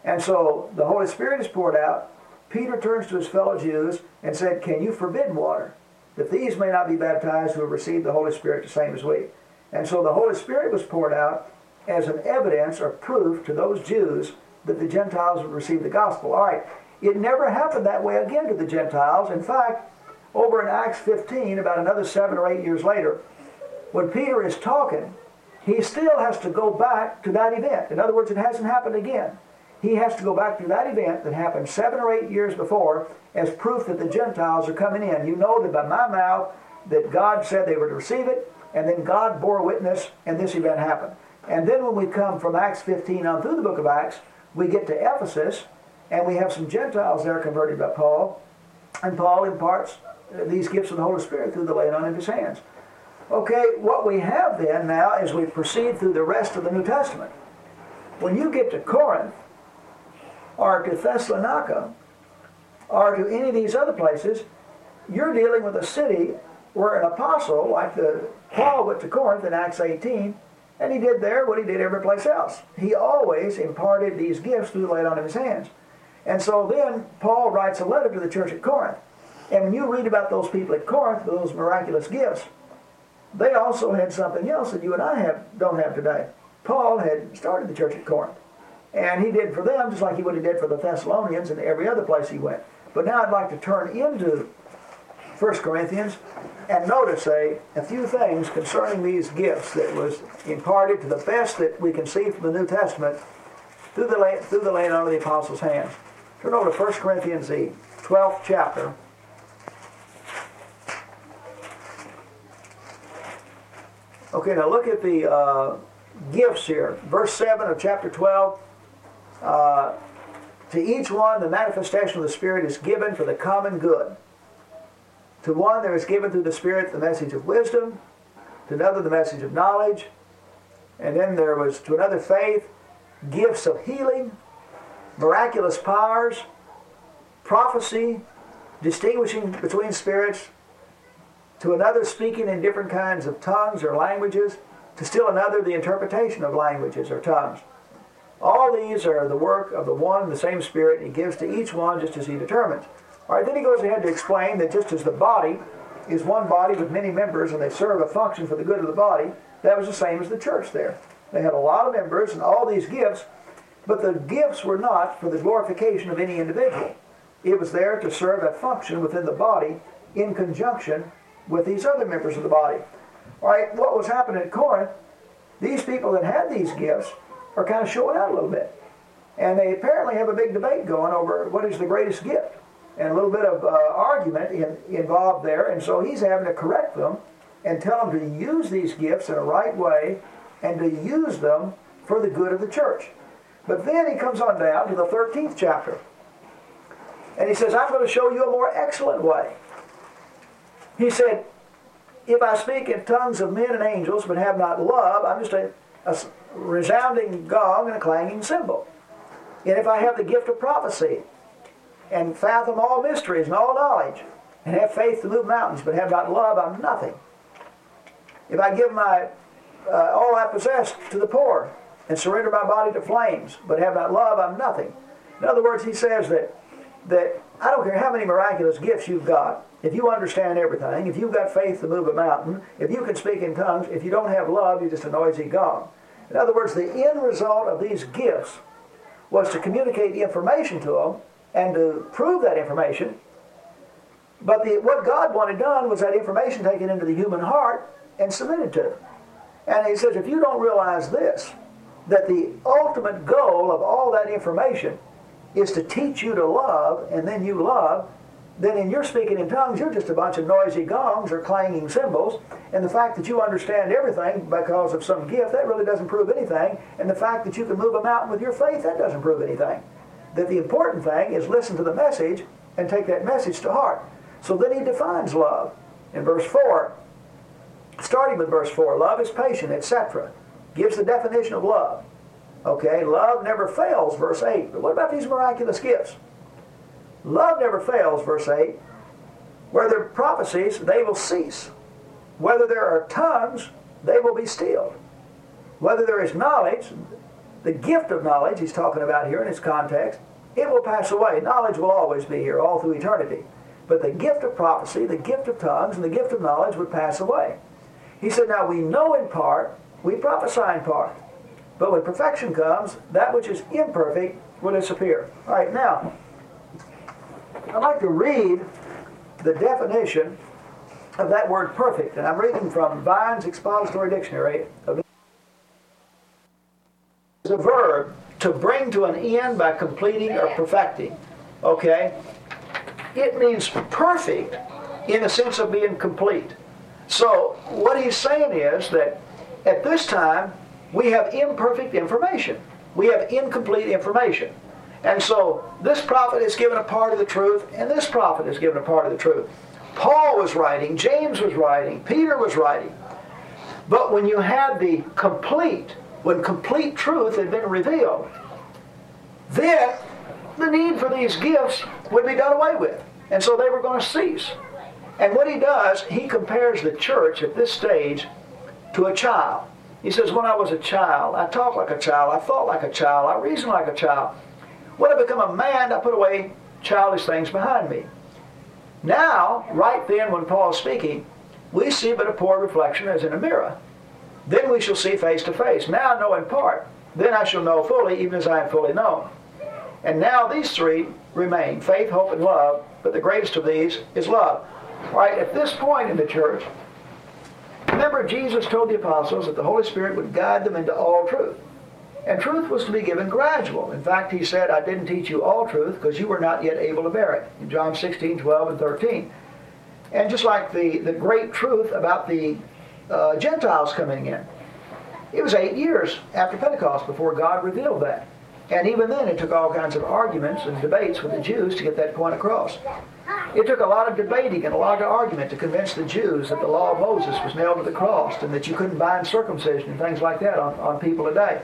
And so the Holy Spirit is poured out. Peter turns to his fellow Jews and said, Can you forbid water? That these may not be baptized who have received the Holy Spirit the same as we. And so the Holy Spirit was poured out as an evidence or proof to those Jews that the Gentiles would receive the gospel. All right, it never happened that way again to the Gentiles. In fact, over in Acts 15, about another seven or eight years later, when Peter is talking, he still has to go back to that event. In other words, it hasn't happened again. He has to go back to that event that happened seven or eight years before as proof that the Gentiles are coming in. You know that by my mouth that God said they were to receive it, and then God bore witness, and this event happened. And then when we come from Acts 15 on through the book of Acts, we get to Ephesus, and we have some Gentiles there converted by Paul, and Paul imparts these gifts of the Holy Spirit through the laying on of his hands. Okay, what we have then now as we proceed through the rest of the New Testament, when you get to Corinth, or to Thessalonica, or to any of these other places, you're dealing with a city where an apostle, like the Paul went to Corinth in Acts 18, and he did there what he did every place else. He always imparted these gifts through the laying on of his hands. And so then Paul writes a letter to the church at Corinth. And when you read about those people at Corinth, those miraculous gifts, they also had something else that you and I have don't have today. Paul had started the church at Corinth. And he did for them just like he would have did for the Thessalonians and every other place he went. But now I'd like to turn into 1 Corinthians and notice a, a few things concerning these gifts that was imparted to the best that we can see from the New Testament through the, through the laying on of the apostles' hands. Turn over to 1 Corinthians, the 12th chapter. Okay, now look at the uh, gifts here. Verse 7 of chapter 12. Uh, to each one, the manifestation of the Spirit is given for the common good. To one, there is given through the Spirit the message of wisdom, to another, the message of knowledge, and then there was to another faith, gifts of healing, miraculous powers, prophecy, distinguishing between spirits, to another speaking in different kinds of tongues or languages, to still another the interpretation of languages or tongues. All these are the work of the one, the same Spirit. And He gives to each one just as he determines. All right, then he goes ahead to explain that just as the body is one body with many members and they serve a function for the good of the body, that was the same as the church there. They had a lot of members and all these gifts, but the gifts were not for the glorification of any individual. It was there to serve a function within the body in conjunction with these other members of the body. All right, what was happening at Corinth, these people that had these gifts are kind of showing out a little bit. And they apparently have a big debate going over what is the greatest gift. And a little bit of uh, argument in, involved there. And so he's having to correct them and tell them to use these gifts in a right way and to use them for the good of the church. But then he comes on down to the 13th chapter. And he says, I'm going to show you a more excellent way. He said, If I speak in tongues of men and angels but have not love, I'm just a, a resounding gong and a clanging cymbal. And if I have the gift of prophecy and fathom all mysteries and all knowledge and have faith to move mountains but have not love, I'm nothing. If I give my uh, all I possess to the poor and surrender my body to flames but have not love, I'm nothing. In other words, he says that that I don't care how many miraculous gifts you've got, if you understand everything, if you've got faith to move a mountain, if you can speak in tongues, if you don't have love, you're just a noisy gong. In other words, the end result of these gifts was to communicate information to them and to prove that information. But the, what God wanted done was that information taken into the human heart and submitted to. And he says, if you don't realize this, that the ultimate goal of all that information is to teach you to love, and then you love, then in your speaking in tongues, you're just a bunch of noisy gongs or clanging cymbals. And the fact that you understand everything because of some gift, that really doesn't prove anything. And the fact that you can move a mountain with your faith, that doesn't prove anything. That the important thing is listen to the message and take that message to heart. So then he defines love in verse 4. Starting with verse 4, love is patient, etc. Gives the definition of love. Okay, love never fails, verse 8. But what about these miraculous gifts? Love never fails, verse 8. Where there are prophecies, they will cease. Whether there are tongues, they will be stilled. Whether there is knowledge, the gift of knowledge he's talking about here in its context, it will pass away. Knowledge will always be here, all through eternity. But the gift of prophecy, the gift of tongues, and the gift of knowledge would pass away. He said, Now we know in part, we prophesy in part. But when perfection comes, that which is imperfect will disappear. All right, now, I'd like to read the definition of that word perfect, and I'm reading from Vine's Expository Dictionary. It's a verb to bring to an end by completing or perfecting. Okay? It means perfect in the sense of being complete. So, what he's saying is that at this time, we have imperfect information. We have incomplete information. And so this prophet is given a part of the truth, and this prophet is given a part of the truth. Paul was writing, James was writing, Peter was writing. But when you had the complete, when complete truth had been revealed, then the need for these gifts would be done away with. And so they were going to cease. And what he does, he compares the church at this stage to a child. He says, When I was a child, I talked like a child, I thought like a child, I reasoned like a child. When I become a man, I put away childish things behind me. Now, right then, when Paul is speaking, we see but a poor reflection as in a mirror. Then we shall see face to face. Now I know in part. Then I shall know fully, even as I am fully known. And now these three remain faith, hope, and love, but the greatest of these is love. Right at this point in the church, remember Jesus told the apostles that the Holy Spirit would guide them into all truth. And truth was to be given gradual. In fact, he said, I didn't teach you all truth because you were not yet able to bear it. In John 16, 12, and 13. And just like the, the great truth about the uh, Gentiles coming in, it was eight years after Pentecost before God revealed that. And even then, it took all kinds of arguments and debates with the Jews to get that point across. It took a lot of debating and a lot of argument to convince the Jews that the law of Moses was nailed to the cross and that you couldn't bind circumcision and things like that on, on people today.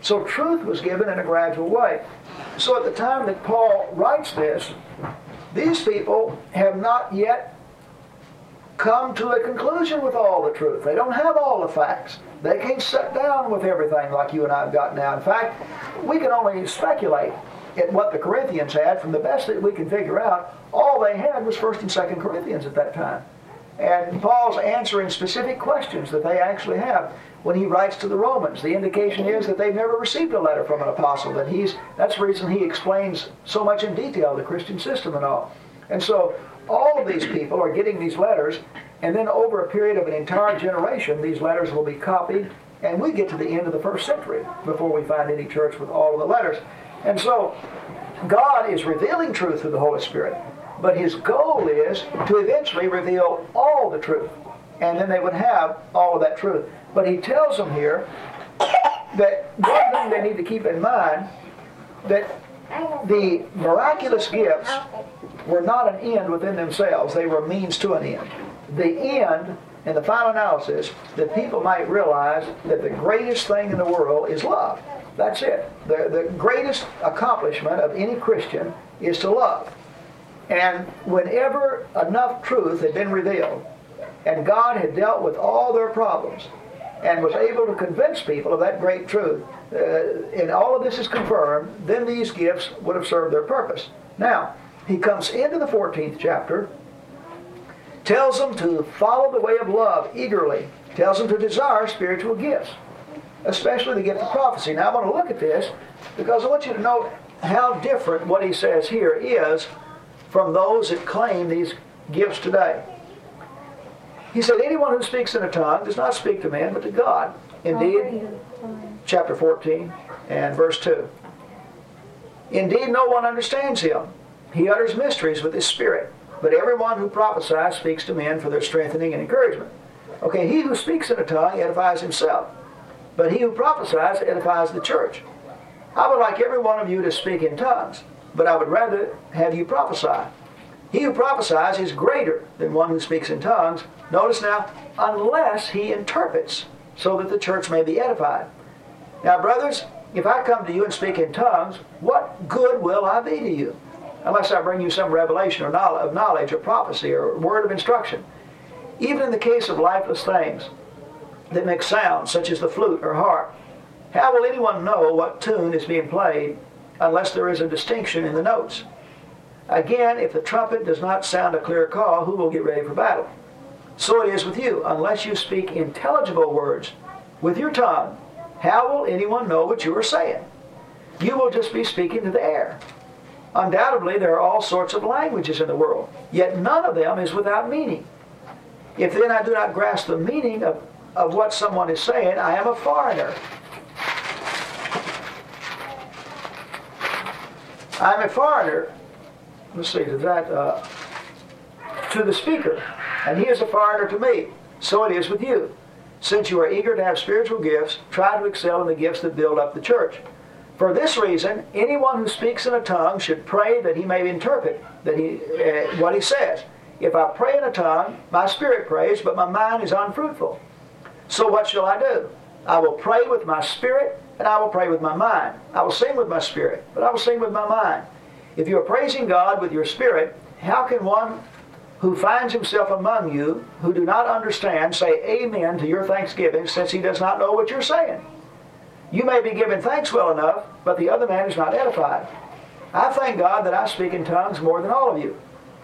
So truth was given in a gradual way. So at the time that Paul writes this, these people have not yet come to a conclusion with all the truth. They don't have all the facts. They can't sit down with everything like you and I have got now. In fact, we can only speculate at what the Corinthians had from the best that we can figure out. All they had was 1st and 2nd Corinthians at that time. And Paul's answering specific questions that they actually have when he writes to the Romans. The indication is that they've never received a letter from an apostle. That he's that's the reason he explains so much in detail the Christian system and all. And so all of these people are getting these letters, and then over a period of an entire generation, these letters will be copied, and we get to the end of the first century before we find any church with all of the letters. And so God is revealing truth through the Holy Spirit, but his goal is to eventually reveal all the truth. And then they would have all of that truth. But he tells them here that one thing they need to keep in mind that the miraculous gifts were not an end within themselves, they were means to an end. The end, in the final analysis, that people might realize that the greatest thing in the world is love. That's it. The, the greatest accomplishment of any Christian is to love. And whenever enough truth had been revealed, and God had dealt with all their problems, and was able to convince people of that great truth, uh, and all of this is confirmed, then these gifts would have served their purpose. Now, he comes into the 14th chapter, tells them to follow the way of love eagerly, tells them to desire spiritual gifts, especially the gift of prophecy. Now, I want to look at this because I want you to note how different what he says here is from those that claim these gifts today. He said, Anyone who speaks in a tongue does not speak to man, but to God. Indeed, chapter 14 and verse 2. Indeed, no one understands him. He utters mysteries with his spirit. But everyone who prophesies speaks to men for their strengthening and encouragement. Okay, he who speaks in a tongue edifies himself. But he who prophesies edifies the church. I would like every one of you to speak in tongues, but I would rather have you prophesy. He who prophesies is greater than one who speaks in tongues. Notice now, unless he interprets, so that the church may be edified. Now, brothers, if I come to you and speak in tongues, what good will I be to you? Unless I bring you some revelation or knowledge, of knowledge or prophecy or word of instruction. Even in the case of lifeless things that make sound, such as the flute or harp, how will anyone know what tune is being played unless there is a distinction in the notes? Again, if the trumpet does not sound a clear call, who will get ready for battle? So it is with you. Unless you speak intelligible words with your tongue, how will anyone know what you are saying? You will just be speaking to the air. Undoubtedly, there are all sorts of languages in the world, yet none of them is without meaning. If then I do not grasp the meaning of, of what someone is saying, I am a foreigner. I'm a foreigner. Let's see, to that, uh, to the speaker, and he is a foreigner to me. So it is with you. Since you are eager to have spiritual gifts, try to excel in the gifts that build up the church. For this reason, anyone who speaks in a tongue should pray that he may interpret that he, uh, what he says. If I pray in a tongue, my spirit prays, but my mind is unfruitful. So what shall I do? I will pray with my spirit, and I will pray with my mind. I will sing with my spirit, but I will sing with my mind. If you are praising God with your spirit, how can one who finds himself among you who do not understand say amen to your thanksgiving since he does not know what you're saying? You may be giving thanks well enough, but the other man is not edified. I thank God that I speak in tongues more than all of you.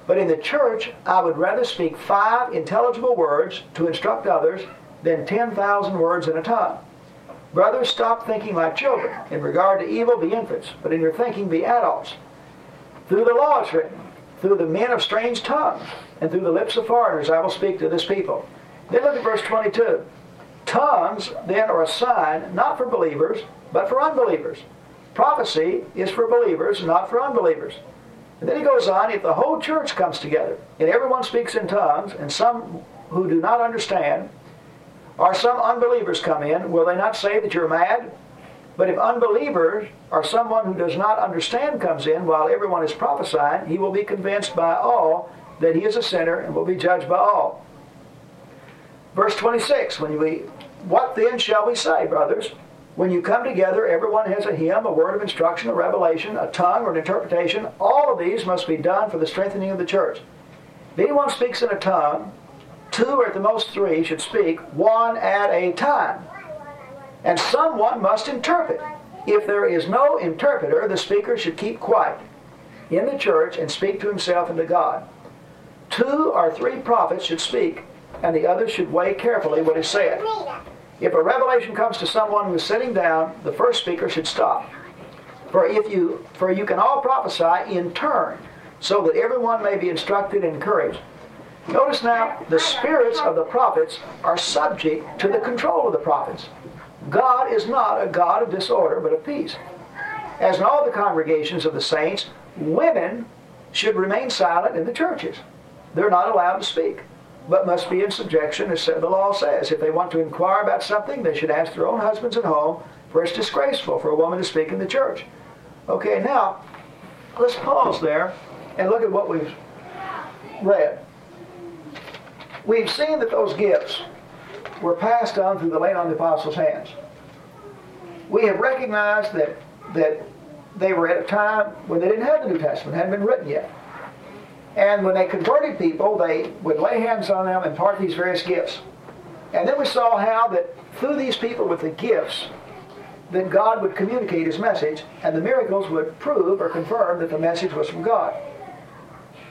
But in the church, I would rather speak five intelligible words to instruct others than 10,000 words in a tongue. Brothers, stop thinking like children. In regard to evil, be infants, but in your thinking, be adults. Through the law it's written, through the men of strange tongues, and through the lips of foreigners I will speak to this people. Then look at verse 22. Tongues, then, are a sign not for believers, but for unbelievers. Prophecy is for believers, not for unbelievers. And then he goes on, if the whole church comes together, and everyone speaks in tongues, and some who do not understand, or some unbelievers come in, will they not say that you're mad? But if unbelievers or someone who does not understand comes in while everyone is prophesying, he will be convinced by all that he is a sinner and will be judged by all. Verse 26, when we, what then shall we say, brothers? When you come together, everyone has a hymn, a word of instruction, a revelation, a tongue, or an interpretation. All of these must be done for the strengthening of the church. If anyone speaks in a tongue, two or at the most three should speak, one at a time. And someone must interpret. If there is no interpreter, the speaker should keep quiet in the church and speak to himself and to God. Two or three prophets should speak, and the others should weigh carefully what is said. If a revelation comes to someone who is sitting down, the first speaker should stop. For if you for you can all prophesy in turn, so that everyone may be instructed and encouraged. Notice now, the spirits of the prophets are subject to the control of the prophets. God is not a God of disorder, but of peace. As in all the congregations of the saints, women should remain silent in the churches. They're not allowed to speak, but must be in subjection, as the law says. If they want to inquire about something, they should ask their own husbands at home, for it's disgraceful for a woman to speak in the church. Okay, now, let's pause there and look at what we've read. We've seen that those gifts were passed on through the laying on the apostles' hands. We have recognized that, that they were at a time when they didn't have the New Testament, hadn't been written yet. And when they converted people, they would lay hands on them and impart these various gifts. And then we saw how that through these people with the gifts, then God would communicate his message, and the miracles would prove or confirm that the message was from God.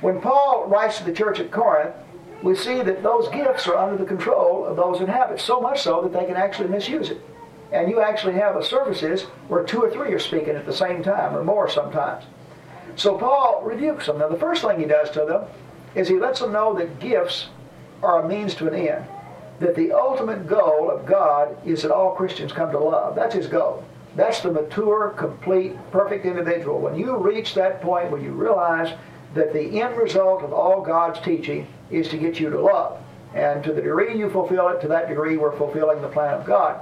When Paul writes to the church at Corinth, we see that those gifts are under the control of those who have it, so much so that they can actually misuse it. And you actually have a services where two or three are speaking at the same time, or more sometimes. So Paul rebukes them. Now, the first thing he does to them is he lets them know that gifts are a means to an end. That the ultimate goal of God is that all Christians come to love. That's his goal. That's the mature, complete, perfect individual. When you reach that point where you realize that the end result of all God's teaching is to get you to love. And to the degree you fulfill it, to that degree we're fulfilling the plan of God.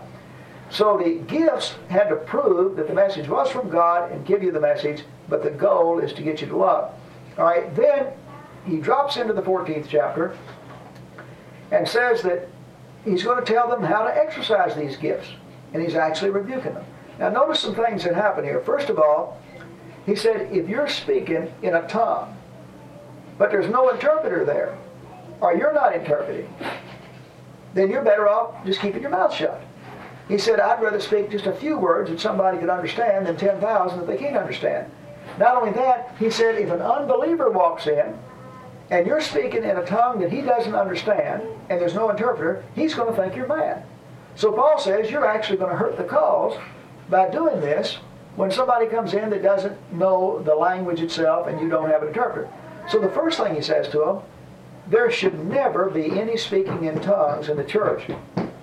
So the gifts had to prove that the message was from God and give you the message, but the goal is to get you to love. All right, then he drops into the 14th chapter and says that he's going to tell them how to exercise these gifts. And he's actually rebuking them. Now, notice some things that happen here. First of all, he said, if you're speaking in a tongue, but there's no interpreter there, or you're not interpreting, then you're better off just keeping your mouth shut. He said, I'd rather speak just a few words that somebody could understand than 10,000 that they can't understand. Not only that, he said, if an unbeliever walks in and you're speaking in a tongue that he doesn't understand and there's no interpreter, he's going to think you're mad. So Paul says you're actually going to hurt the cause by doing this when somebody comes in that doesn't know the language itself and you don't have an interpreter. So the first thing he says to them, there should never be any speaking in tongues in the church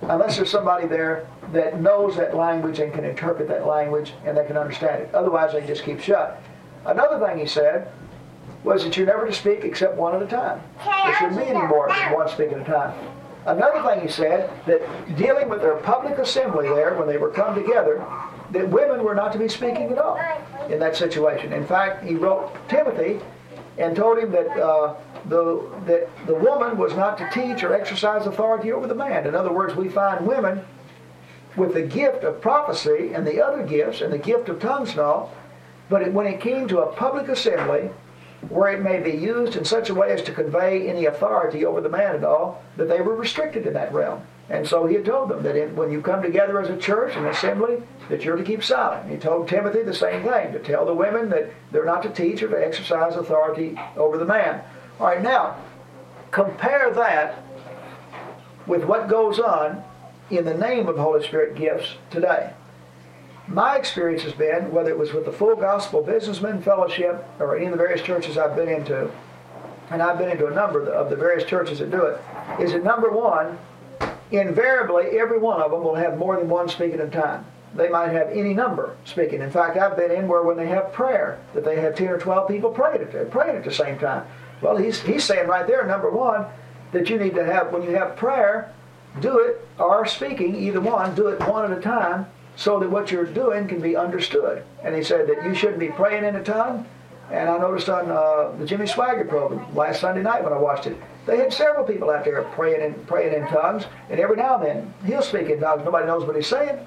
unless there's somebody there that knows that language and can interpret that language and they can understand it. Otherwise, they just keep shut. Another thing he said was that you're never to speak except one at a time. There shouldn't be any more than one speaking at a time. Another thing he said, that dealing with their public assembly there, when they were come together, that women were not to be speaking at all in that situation. In fact, he wrote Timothy and told him that uh, the that the woman was not to teach or exercise authority over the man. In other words, we find women with the gift of prophecy and the other gifts and the gift of tongues and all, but it, when it came to a public assembly where it may be used in such a way as to convey any authority over the man and all, that they were restricted in that realm. And so he told them that in, when you come together as a church, an assembly, that you're to keep silent. He told Timothy the same thing, to tell the women that they're not to teach or to exercise authority over the man. All right, now, compare that with what goes on in the name of Holy Spirit gifts today. My experience has been, whether it was with the Full Gospel Businessmen Fellowship or any of the various churches I've been into, and I've been into a number of the, of the various churches that do it, is that number one, invariably every one of them will have more than one speaking at a time. They might have any number speaking. In fact, I've been in where when they have prayer, that they have 10 or 12 people praying at, praying at the same time. Well, he's, he's saying right there, number one, that you need to have, when you have prayer, do it, or speaking, either one, do it one at a time, so that what you're doing can be understood. And he said that you shouldn't be praying in a tongue. And I noticed on uh, the Jimmy Swaggart program last Sunday night when I watched it, they had several people out there praying in, praying in tongues. And every now and then, he'll speak in tongues. Nobody knows what he's saying.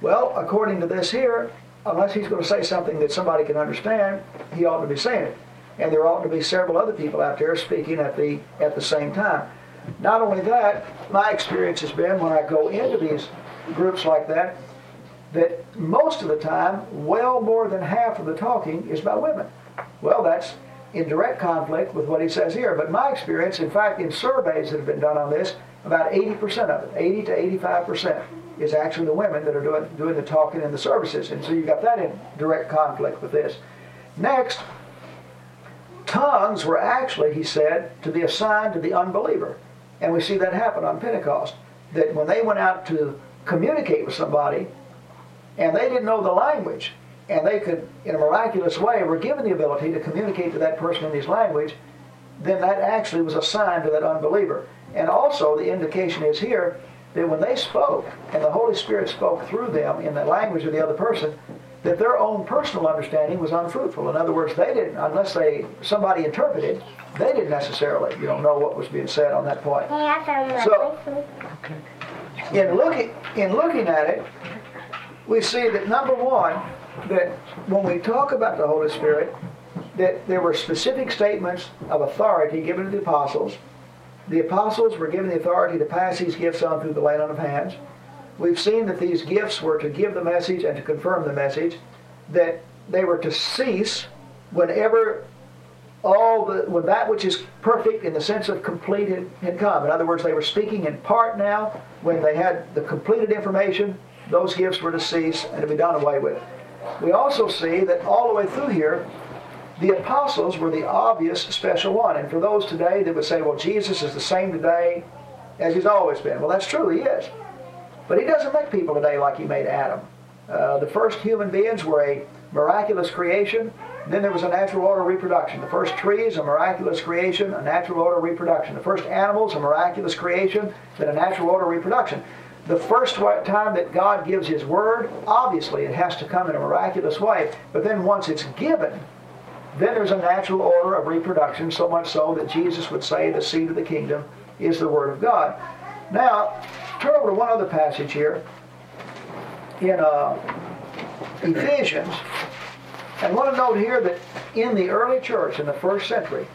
Well, according to this here, unless he's going to say something that somebody can understand, he ought to be saying it. And there ought to be several other people out there speaking at the at the same time. Not only that, my experience has been when I go into these groups like that, that most of the time, well more than half of the talking is by women. Well, that's in direct conflict with what he says here. But my experience, in fact, in surveys that have been done on this, about 80% of it, 80 to 85%, is actually the women that are doing, doing the talking in the services. And so you've got that in direct conflict with this. Next, tongues were actually, he said, to be assigned to the unbeliever. And we see that happen on Pentecost. That when they went out to communicate with somebody, and they didn't know the language, and they could, in a miraculous way, were given the ability to communicate to that person in his language, then that actually was assigned to that unbeliever. And also, the indication is here that when they spoke, and the Holy Spirit spoke through them in the language of the other person, that their own personal understanding was unfruitful. In other words, they didn't, unless they somebody interpreted, they didn't necessarily, you know, know what was being said on that point. So, in looking in looking at it, we see that number one, that when we talk about the Holy Spirit, that there were specific statements of authority given to the apostles. The apostles were given the authority to pass these gifts on through the laying on of hands. We've seen that these gifts were to give the message and to confirm the message, that they were to cease whenever all the when that which is perfect in the sense of completed had come. In other words, they were speaking in part now. When they had the completed information, those gifts were to cease and to be done away with. We also see that all the way through here, the apostles were the obvious special one. And for those today that would say, well, Jesus is the same today as he's always been. Well, that's true, he is. But he doesn't make people today like he made Adam. Uh, the first human beings were a miraculous creation. Then there was a natural order reproduction. The first trees, a miraculous creation, a natural order reproduction. The first animals, a miraculous creation, then a natural order reproduction. The first time that God gives His Word, obviously it has to come in a miraculous way. But then once it's given, then there's a natural order of reproduction, so much so that Jesus would say the seed of the kingdom is the Word of God. Now, turn over to one other passage here in uh, Ephesians. And I want to note here that in the early church, in the first century,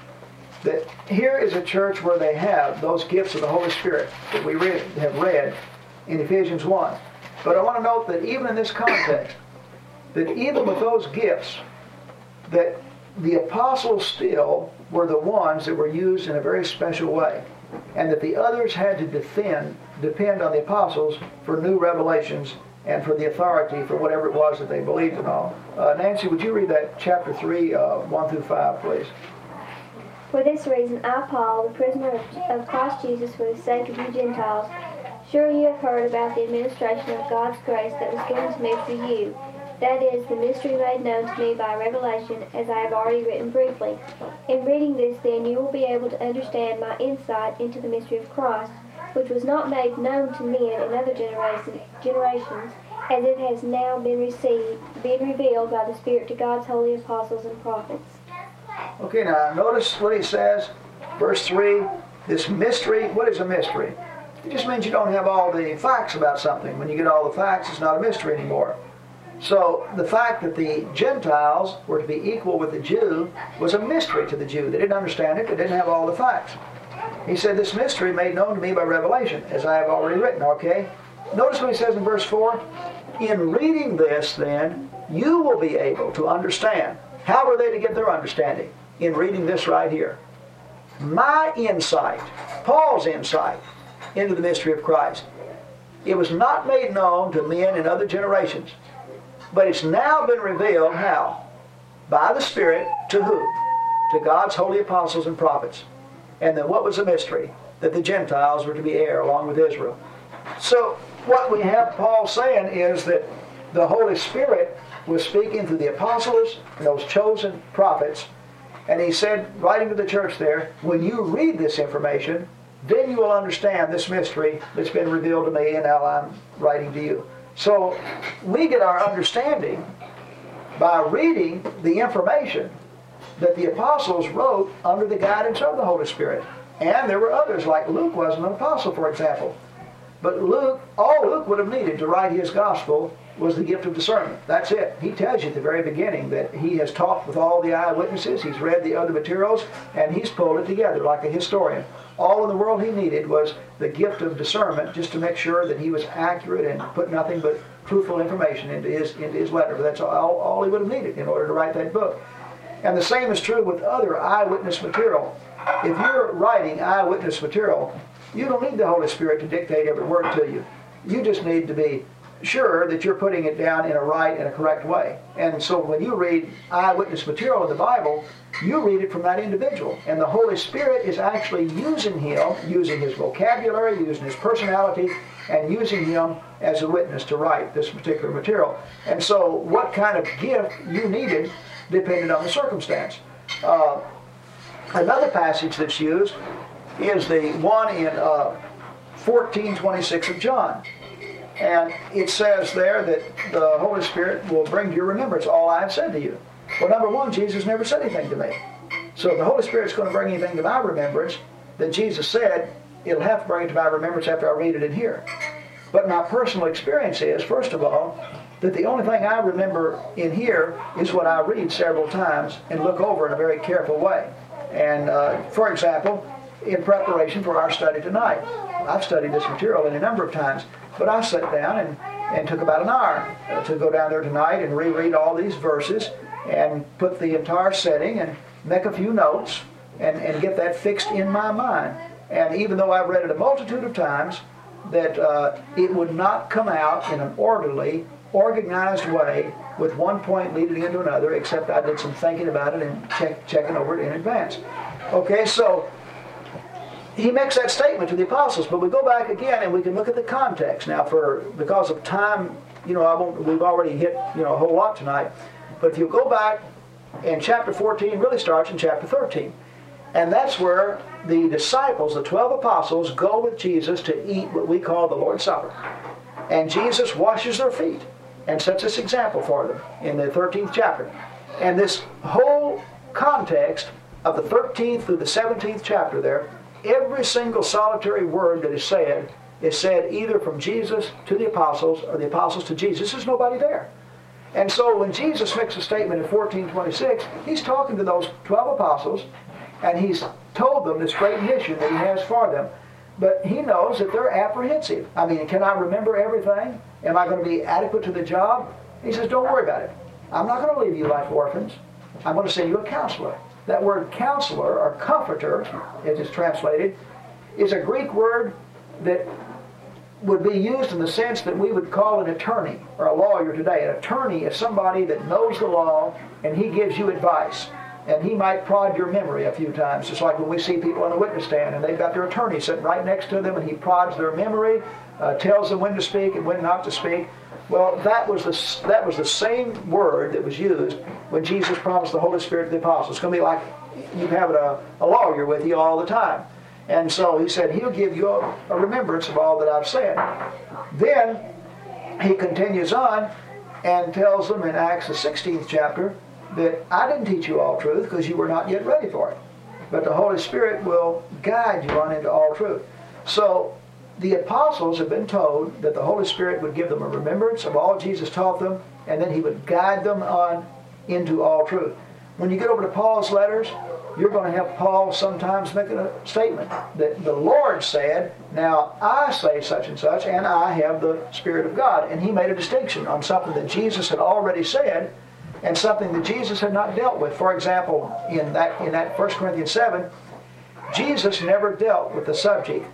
that here is a church where they have those gifts of the Holy Spirit that we read, have read in Ephesians 1. But I want to note that even in this context, that even with those gifts, that the apostles still were the ones that were used in a very special way. And that the others had to defend, depend on the apostles for new revelations and for the authority for whatever it was that they believed in all. Uh, Nancy, would you read that chapter 3, uh, 1 through 5, please? For this reason, I, Paul, the prisoner of Christ Jesus, for the sake of you Gentiles, Sure you have heard about the administration of God's grace that was given to me for you. That is, the mystery made known to me by revelation, as I have already written briefly. In reading this, then, you will be able to understand my insight into the mystery of Christ, which was not made known to men in other generation, generations, as it has now been received, been revealed by the Spirit to God's holy apostles and prophets. Okay, now notice what he says, verse 3 this mystery. What is a mystery? It just means you don't have all the facts about something. When you get all the facts, it's not a mystery anymore. So the fact that the Gentiles were to be equal with the Jew was a mystery to the Jew. They didn't understand it, they didn't have all the facts. He said, This mystery made known to me by revelation, as I have already written, okay? Notice what he says in verse 4 In reading this, then, you will be able to understand. How were they to get their understanding? In reading this right here. My insight, Paul's insight, into the mystery of Christ. It was not made known to men in other generations, but it's now been revealed how? By the Spirit to who? To God's holy apostles and prophets. And then what was the mystery? That the Gentiles were to be heir along with Israel. So what we have Paul saying is that the Holy Spirit was speaking through the apostles and those chosen prophets. And he said, writing to the church there, when you read this information, then you will understand this mystery that's been revealed to me and now I'm writing to you. So we get our understanding by reading the information that the apostles wrote under the guidance of the Holy Spirit. And there were others, like Luke wasn't an apostle, for example. But Luke, all Luke would have needed to write his gospel was the gift of discernment. That's it. He tells you at the very beginning that he has talked with all the eyewitnesses, he's read the other materials, and he's pulled it together like a historian. All in the world he needed was the gift of discernment just to make sure that he was accurate and put nothing but truthful information into his, into his letter. But that's all, all he would have needed in order to write that book. And the same is true with other eyewitness material. If you're writing eyewitness material, you don't need the Holy Spirit to dictate every word to you. You just need to be sure that you're putting it down in a right and a correct way. And so when you read eyewitness material in the Bible, you read it from that individual. And the Holy Spirit is actually using him, using his vocabulary, using his personality, and using him as a witness to write this particular material. And so what kind of gift you needed depended on the circumstance. Uh, another passage that's used is the one in uh, 1426 of John. And it says there that the Holy Spirit will bring to your remembrance all I have said to you. Well, number one, Jesus never said anything to me. So if the Holy Spirit's going to bring anything to my remembrance that Jesus said, it'll have to bring it to my remembrance after I read it in here. But my personal experience is, first of all, that the only thing I remember in here is what I read several times and look over in a very careful way. And uh, for example, in preparation for our study tonight, I've studied this material any number of times. But I sat down and, and took about an hour to go down there tonight and reread all these verses and put the entire setting and make a few notes and, and get that fixed in my mind. And even though I've read it a multitude of times, that uh, it would not come out in an orderly, organized way with one point leading into another, except I did some thinking about it and check, checking over it in advance. Okay, so he makes that statement to the apostles, but we go back again and we can look at the context. Now, for because of time, you know, I won't. We've already hit you know a whole lot tonight, but if you go back, and chapter 14 really starts in chapter 13, and that's where the disciples, the twelve apostles, go with Jesus to eat what we call the Lord's Supper, and Jesus washes their feet and sets this example for them in the 13th chapter, and this whole context of the 13th through the 17th chapter there every single solitary word that is said is said either from Jesus to the apostles or the apostles to Jesus. There's nobody there. And so when Jesus makes a statement in 1426, he's talking to those 12 apostles and he's told them this great mission that he has for them. But he knows that they're apprehensive. I mean, can I remember everything? Am I going to be adequate to the job? He says, don't worry about it. I'm not going to leave you like orphans. I'm going to send you a counselor. That word counselor or comforter, as it's translated, is a Greek word that would be used in the sense that we would call an attorney or a lawyer today. An attorney is somebody that knows the law and he gives you advice. And he might prod your memory a few times, just like when we see people on the witness stand and they've got their attorney sitting right next to them and he prods their memory, uh, tells them when to speak and when not to speak. Well, that was the that was the same word that was used when Jesus promised the Holy Spirit to the apostles. It's going to be like you having a, a lawyer with you all the time. And so he said, He'll give you a, a remembrance of all that I've said. Then he continues on and tells them in Acts the 16th chapter that I didn't teach you all truth because you were not yet ready for it. But the Holy Spirit will guide you on into all truth. So the apostles have been told that the Holy Spirit would give them a remembrance of all Jesus taught them, and then he would guide them on into all truth. When you get over to Paul's letters, you're going to have Paul sometimes making a statement that the Lord said, Now I say such and such, and I have the Spirit of God. And he made a distinction on something that Jesus had already said and something that Jesus had not dealt with. For example, in that, in that 1 Corinthians 7, Jesus never dealt with the subject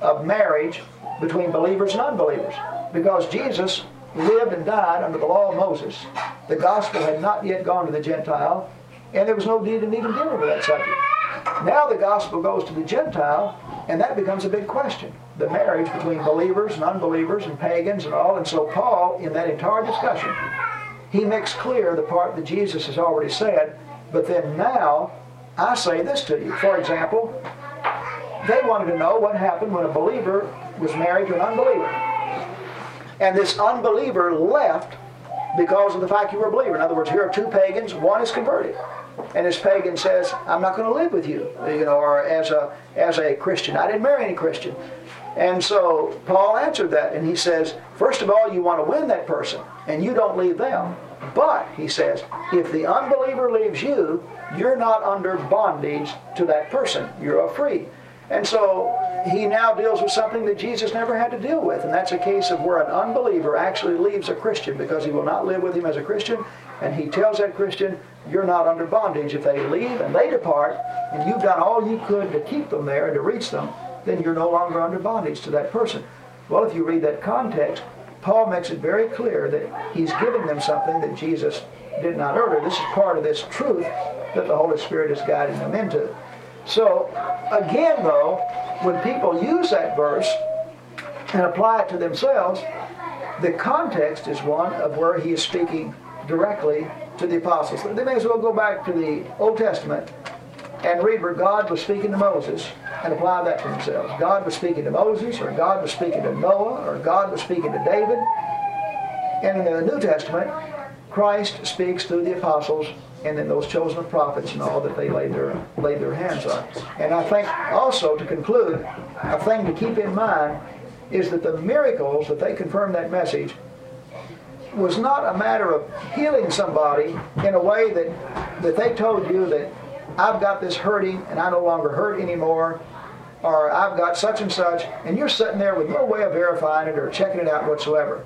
of marriage between believers and unbelievers because Jesus lived and died under the law of Moses. The gospel had not yet gone to the Gentile, and there was no need in even dealing with that subject. Now the gospel goes to the Gentile, and that becomes a big question. The marriage between believers and unbelievers and pagans and all. And so Paul, in that entire discussion, he makes clear the part that Jesus has already said, but then now I say this to you. For example, they wanted to know what happened when a believer was married to an unbeliever. And this unbeliever left because of the fact you were a believer. In other words, here are two pagans, one is converted. And this pagan says, I'm not going to live with you, you know, or as a, as a Christian. I didn't marry any Christian. And so Paul answered that, and he says, first of all, you want to win that person, and you don't leave them. But, he says, if the unbeliever leaves you, you're not under bondage to that person. You're a free. And so he now deals with something that Jesus never had to deal with, and that's a case of where an unbeliever actually leaves a Christian because he will not live with him as a Christian, and he tells that Christian, you're not under bondage. If they leave and they depart, and you've done all you could to keep them there and to reach them, then you're no longer under bondage to that person. Well, if you read that context, Paul makes it very clear that he's giving them something that Jesus did not utter. This is part of this truth that the Holy Spirit is guiding them into. So, again, though, when people use that verse and apply it to themselves, the context is one of where he is speaking directly to the apostles. They may as well go back to the Old Testament and read where God was speaking to Moses and apply that to themselves. God was speaking to Moses, or God was speaking to Noah, or God was speaking to David. And in the New Testament, Christ speaks through the apostles and then those chosen prophets and all that they laid their, laid their hands on. And I think also to conclude, a thing to keep in mind is that the miracles that they confirmed that message was not a matter of healing somebody in a way that, that they told you that I've got this hurting and I no longer hurt anymore, or I've got such and such, and you're sitting there with no way of verifying it or checking it out whatsoever.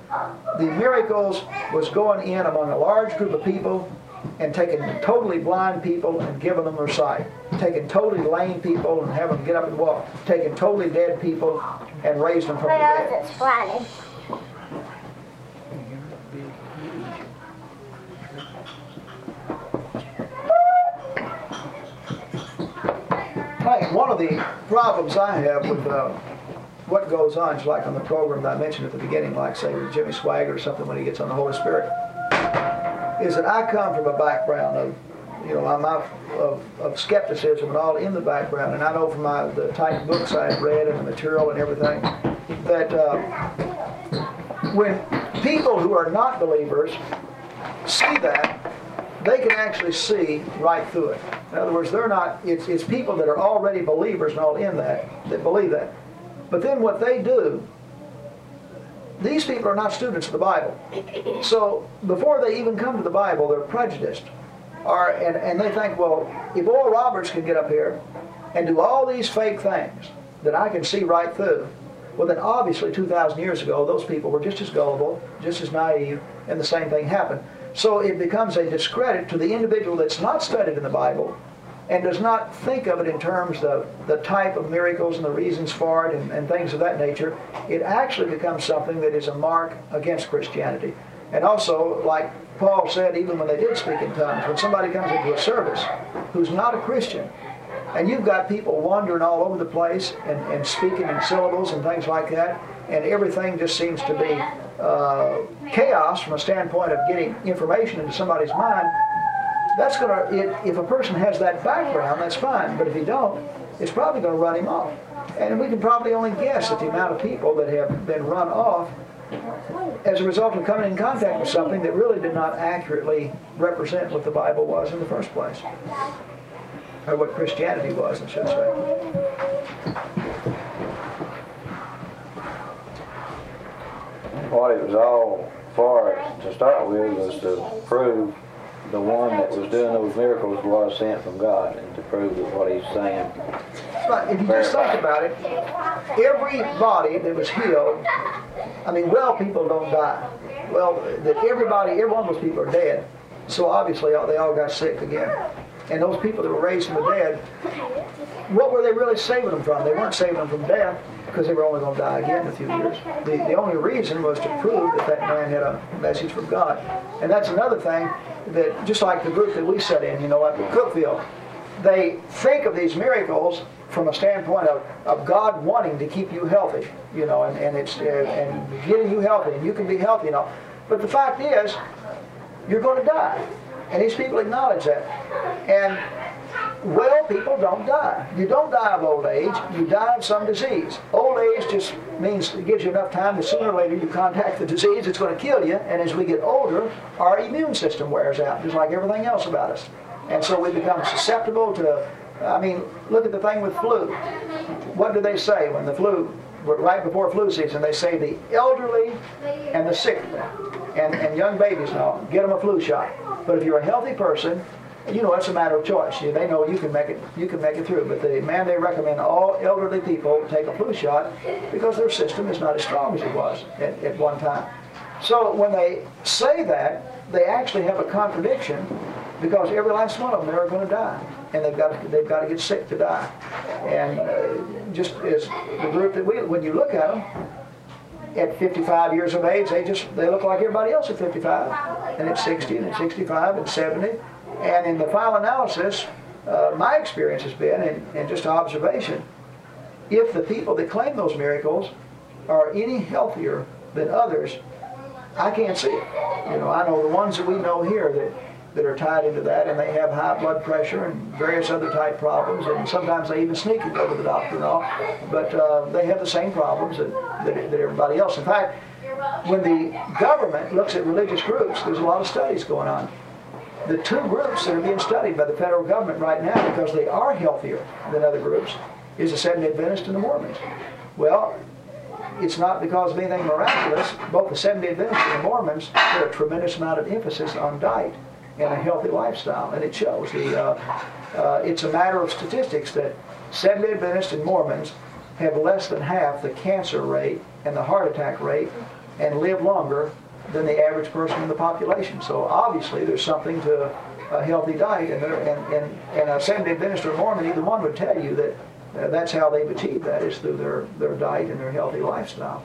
The miracles was going in among a large group of people and taking totally blind people and giving them their sight, taking totally lame people and having them get up and walk, taking totally dead people and raising them from the dead. Friday. Think one of the problems I have with uh, what goes on, just like on the program that I mentioned at the beginning, like say with Jimmy Swaggart or something when he gets on the Holy Spirit, is that I come from a background of, you know, I'm of, of skepticism and all in the background, and I know from my the type of books I've read and the material and everything that uh, when people who are not believers see that, they can actually see right through it. In other words, they're not, it's, it's people that are already believers and all in that, that believe that. But then what they do, these people are not students of the Bible. So before they even come to the Bible, they're prejudiced. And, and they think, well, if Oral Roberts can get up here and do all these fake things that I can see right through, well, then obviously 2,000 years ago, those people were just as gullible, just as naive, and the same thing happened. So it becomes a discredit to the individual that's not studied in the Bible and does not think of it in terms of the type of miracles and the reasons for it and, and things of that nature. It actually becomes something that is a mark against Christianity. And also, like Paul said, even when they did speak in tongues, when somebody comes into a service who's not a Christian, and you've got people wandering all over the place and, and speaking in syllables and things like that, and everything just seems to be uh, chaos from a standpoint of getting information into somebody's mind, that's going to, if a person has that background, that's fine. But if he don't, it's probably going to run him off. And we can probably only guess at the amount of people that have been run off as a result of coming in contact with something that really did not accurately represent what the Bible was in the first place. Or what Christianity was, I should say. What it was all for to start with was to prove the one that was doing those miracles was sent from God and to prove that what he's saying. But if you just think about it, everybody that was healed, I mean, well people don't die. Well, that everybody, every one of those people are dead. So obviously they all got sick again. And those people that were raised from the dead, what were they really saving them from? They weren't saving them from death because they were only going to die again in a few years. The, the only reason was to prove that that man had a message from God. And that's another thing that, just like the group that we set in, you know, at Cookeville, they think of these miracles from a standpoint of, of God wanting to keep you healthy, you know, and, and it's uh, and getting you healthy, and you can be healthy, you know. But the fact is, you're going to die. And these people acknowledge that. And well people don't die. You don't die of old age, you die of some disease. Old age just means it gives you enough time that sooner or later you contact the disease, it's going to kill you, and as we get older, our immune system wears out, just like everything else about us. And so we become susceptible to, I mean, look at the thing with flu. What do they say when the flu, right before flu season, they say the elderly and the sick and, and young babies now, get them a flu shot. But if you're a healthy person, you know it's a matter of choice. They know you can make it you can make it through. But the man they recommend all elderly people take a flu shot because their system is not as strong as it was at, at one time. So when they say that, they actually have a contradiction because every last one of them they're going to die, and they've got to, they've got to get sick to die. And uh, just as the group that we, when you look at them, at 55 years of age, they just they look like everybody else at 55, and at 60, and at 65, and 70. And in the final analysis, uh, my experience has been, and, and just observation, if the people that claim those miracles are any healthier than others, I can't see it. You know, I know the ones that we know here that that are tied into that, and they have high blood pressure and various other type problems, and sometimes they even sneak and go to the doctor and all, but uh, they have the same problems that, that, that everybody else. In fact, when the government looks at religious groups, there's a lot of studies going on. The two groups that are being studied by the federal government right now, because they are healthier than other groups, is the Seventh-day Adventists and the Mormons. Well, it's not because of anything miraculous. Both the Seventh-day Adventists and the Mormons put a tremendous amount of emphasis on diet and a healthy lifestyle, and it shows. The, uh, uh, it's a matter of statistics that Seventh-day Adventists and Mormons have less than half the cancer rate and the heart attack rate and live longer than the average person in the population. So obviously there's something to a healthy diet, and, and, and, and a Seventh-day Adventist or Mormon, either one would tell you that uh, that's how they've achieved that, is through their, their diet and their healthy lifestyle.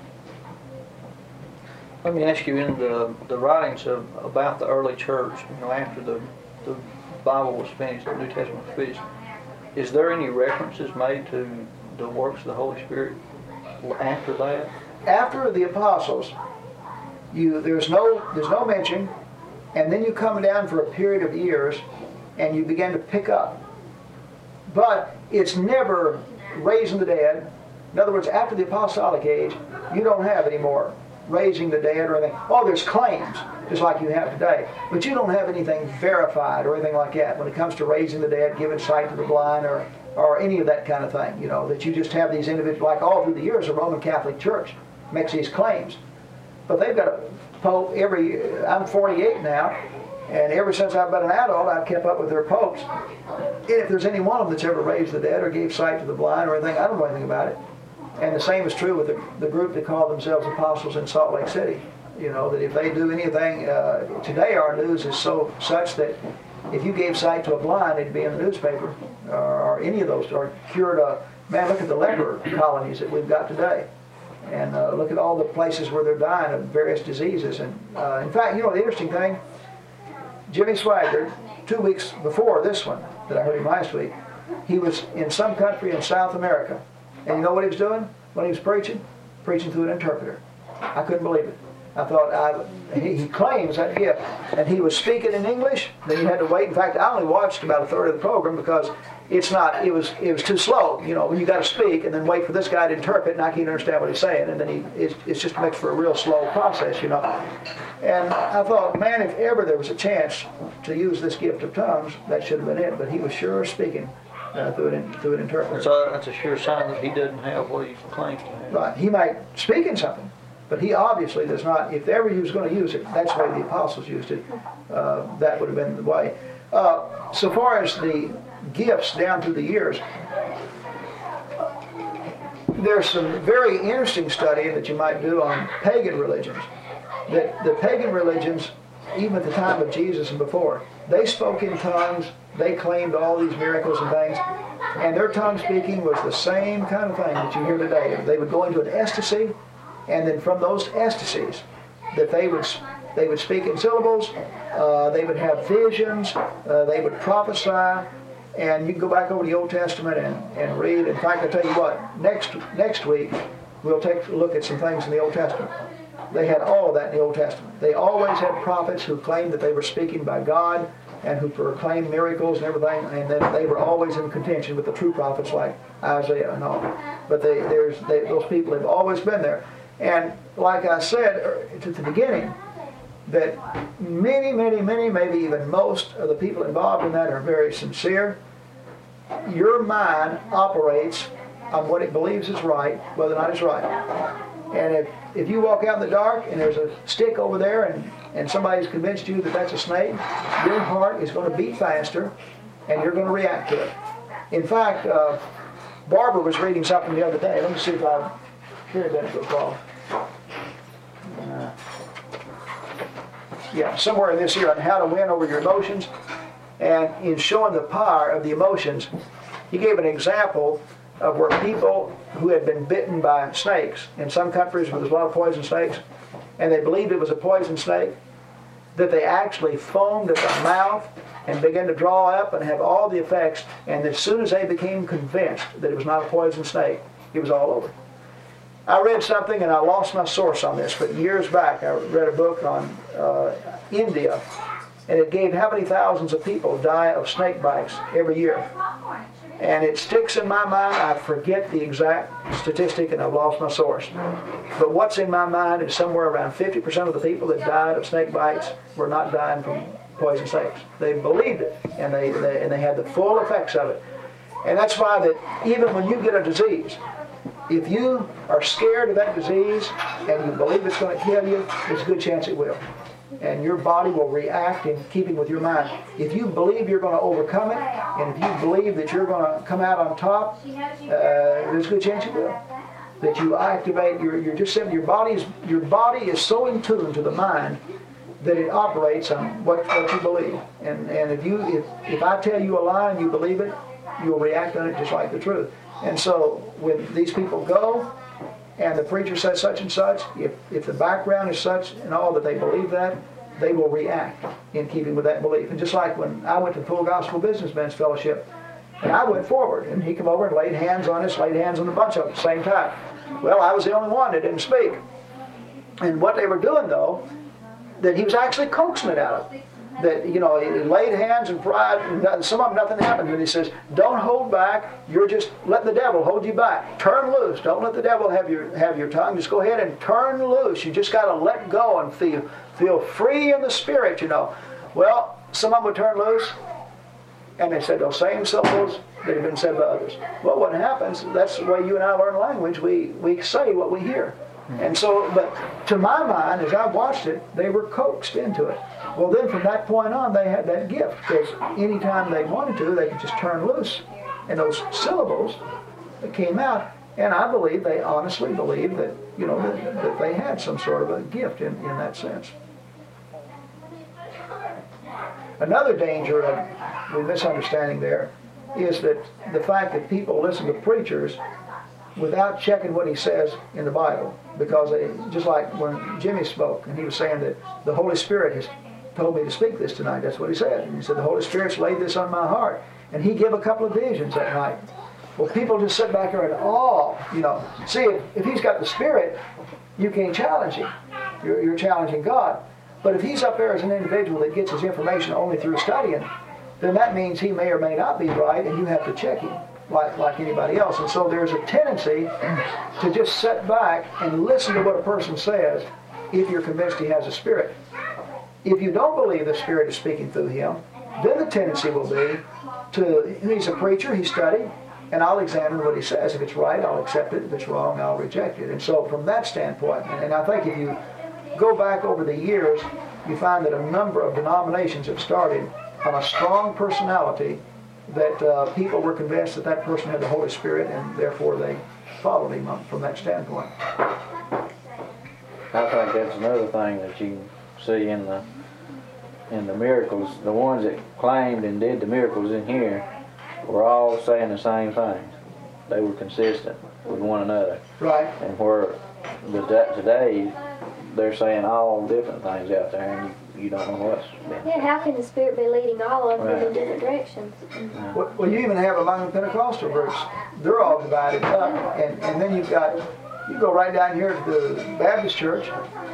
Let me ask you, in the, the writings of, about the early church, you know, after the, the Bible was finished, the New Testament was finished, is there any references made to the works of the Holy Spirit after that? After the apostles, you there's no there's no mention, and then you come down for a period of years, and you begin to pick up. But it's never raising the dead. In other words, after the apostolic age, you don't have any more raising the dead or anything. Oh, there's claims, just like you have today. But you don't have anything verified or anything like that when it comes to raising the dead, giving sight to the blind, or, or any of that kind of thing. You know, that you just have these individuals, like all through the years, the Roman Catholic Church makes these claims. But they've got a pope every, I'm 48 now, and ever since I've been an adult, I've kept up with their popes. And if there's any one of them that's ever raised the dead or gave sight to the blind or anything, I don't know anything about it. And the same is true with the, the group that call themselves apostles in Salt Lake City. You know, that if they do anything, uh, today our news is so such that if you gave sight to a blind, it'd be in the newspaper, or, or any of those, or cured a, man, look at the leper colonies that we've got today. And uh, look at all the places where they're dying of various diseases. And uh, in fact, you know, the interesting thing, Jimmy Swaggart, two weeks before this one, that I heard him last week, he was in some country in South America and you know what he was doing when he was preaching? Preaching through an interpreter. I couldn't believe it. I thought, I, he, he claims that gift. And he was speaking in English, then you had to wait. In fact, I only watched about a third of the program because it's not, it was, it was too slow. You know, you got to speak and then wait for this guy to interpret and I can't understand what he's saying. And then he, it's, it's just makes for a real slow process, you know. And I thought, man, if ever there was a chance to use this gift of tongues, that should have been it. But he was sure speaking uh, through, an, through an interpreter. So that's a sure sign that he doesn't have what he claims to have. Right. He might speak in something, but he obviously does not. If ever he was going to use it, that's the way the apostles used it. Uh, that would have been the way. Uh, so far as the gifts down through the years, there's some very interesting study that you might do on pagan religions. That the pagan religions, even at the time of Jesus and before, they spoke in tongues. They claimed all these miracles and things. And their tongue speaking was the same kind of thing that you hear today. They would go into an ecstasy, and then from those ecstasies, that they would they would speak in syllables, uh, they would have visions, uh, they would prophesy, and you can go back over the Old Testament and, and read. In fact, I tell you what, next next week we'll take a look at some things in the Old Testament. They had all of that in the Old Testament. They always had prophets who claimed that they were speaking by God and who proclaimed miracles and everything, and then they were always in contention with the true prophets like Isaiah and all. But they, there's, they, those people have always been there. And like I said er, at the beginning, that many, many, many, maybe even most of the people involved in that are very sincere. Your mind operates on what it believes is right, whether or not it's right. And if, if you walk out in the dark and there's a stick over there and, and somebody's convinced you that that's a snake, your heart is going to beat faster and you're going to react to it. In fact, uh, Barbara was reading something the other day. Let me see if I it doesn't go across. Uh, yeah, somewhere in this here on how to win over your emotions. And in showing the power of the emotions, he gave an example of where people who had been bitten by snakes in some countries where there's a lot of poison snakes, and they believed it was a poison snake, that they actually foamed at the mouth and began to draw up and have all the effects. And as soon as they became convinced that it was not a poison snake, it was all over. I read something and I lost my source on this, but years back I read a book on uh, India, and it gave how many thousands of people die of snake bites every year. And it sticks in my mind. I forget the exact statistic and I've lost my source. But what's in my mind is somewhere around 50% of the people that died of snake bites were not dying from poison snakes. They believed it and they, they, and they had the full effects of it. And that's why that even when you get a disease, if you are scared of that disease and you believe it's going to kill you, there's a good chance it will and your body will react in keeping with your mind. If you believe you're going to overcome it, and if you believe that you're going to come out on top, uh, there's a good chance you will. That you activate your, you're just saying your body is your body is so in tune to the mind that it operates on what, what you believe. And and if you if, if I tell you a lie and you believe it, you'll react on it just like the truth. And so when these people go, and the preacher says such and such, if, if the background is such and all that they believe that, they will react in keeping with that belief. And just like when I went to the Full Gospel Businessmen's Fellowship, and I went forward, and he came over and laid hands on us, laid hands on a bunch of them at the same time. Well, I was the only one that didn't speak. And what they were doing, though, that he was actually coaxing it out of them that you know he laid hands and pride and some of them nothing happened. And he says don't hold back. You're just let the devil hold you back. Turn loose. Don't let the devil have your have your tongue. Just go ahead and turn loose. You just got to let go and feel feel free in the spirit you know. Well some of them would turn loose and they said those same syllables that had been said by others. Well what happens that's the way you and i learn language. We we say what we hear. And so, but to my mind, as I watched it, they were coaxed into it. Well, then from that point on, they had that gift because anytime they wanted to, they could just turn loose. And those syllables that came out, and I believe they honestly believe that, you know, that, that they had some sort of a gift in, in that sense. Another danger of the misunderstanding there is that the fact that people listen to preachers without checking what he says in the Bible. Because they, just like when Jimmy spoke, and he was saying that the Holy Spirit has told me to speak this tonight. That's what he said. And he said, the Holy Spirit's laid this on my heart. And he gave a couple of visions that night. Well, people just sit back there in awe, you know. See, if, if he's got the Spirit, you can't challenge him. You're, you're challenging God. But if he's up there as an individual that gets his information only through studying, then that means he may or may not be right, and you have to check him like, like anybody else. And so there's a tendency to just sit back and listen to what a person says if you're convinced he has a spirit. If you don't believe the Spirit is speaking through him, then the tendency will be to, he's a preacher, he studied, and I'll examine what he says. If it's right, I'll accept it. If it's wrong, I'll reject it. And so from that standpoint, and I think if you go back over the years, you find that a number of denominations have started on a strong personality that uh, people were convinced that that person had the Holy Spirit, and therefore they followed him from that standpoint. I think that's another thing that you see in the in the miracles. The ones that claimed and did the miracles in here were all saying the same things. They were consistent with one another. Right. And where the today they're saying all different things out there, and you, you don't know what's been. Yeah, how can the Spirit be leading all of them Right. in different directions? Well, well, you even have among the Pentecostal groups, they're all divided up, and, and then you've got, you go right down here to the Baptist church,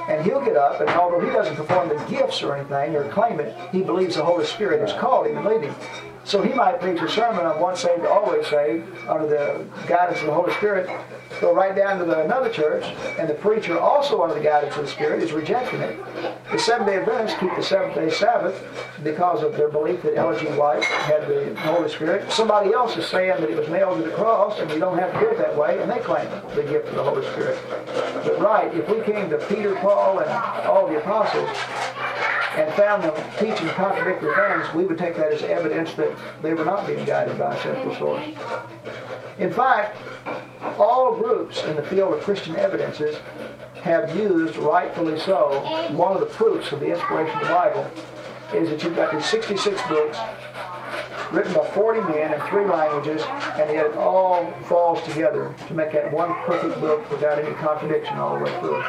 and he'll get up, and although he doesn't perform the gifts or anything, or claim it, he believes the Holy Spirit has called him and lead him. So he might preach a sermon on once saved, always saved, under the guidance of the Holy Spirit, go right down to the, another church, and the preacher, also under the guidance of the Spirit, is rejecting it. The Seventh-day Adventists keep the seventh-day Sabbath because of their belief that Ellen G. White had the Holy Spirit. Somebody else is saying that it was nailed to the cross, and you don't have to do it that way, and they claim the gift of the Holy Spirit. But right, if we came to Peter, Paul, and all the apostles, and found them teaching contradictory things, we would take that as evidence that they were not being guided by a central source. In fact, all groups in the field of Christian evidences have used, rightfully so, one of the proofs of the inspiration of the Bible is that you've got these 66 books written by 40 men in three languages, and yet it all falls together to make that one perfect book without any contradiction all the way through.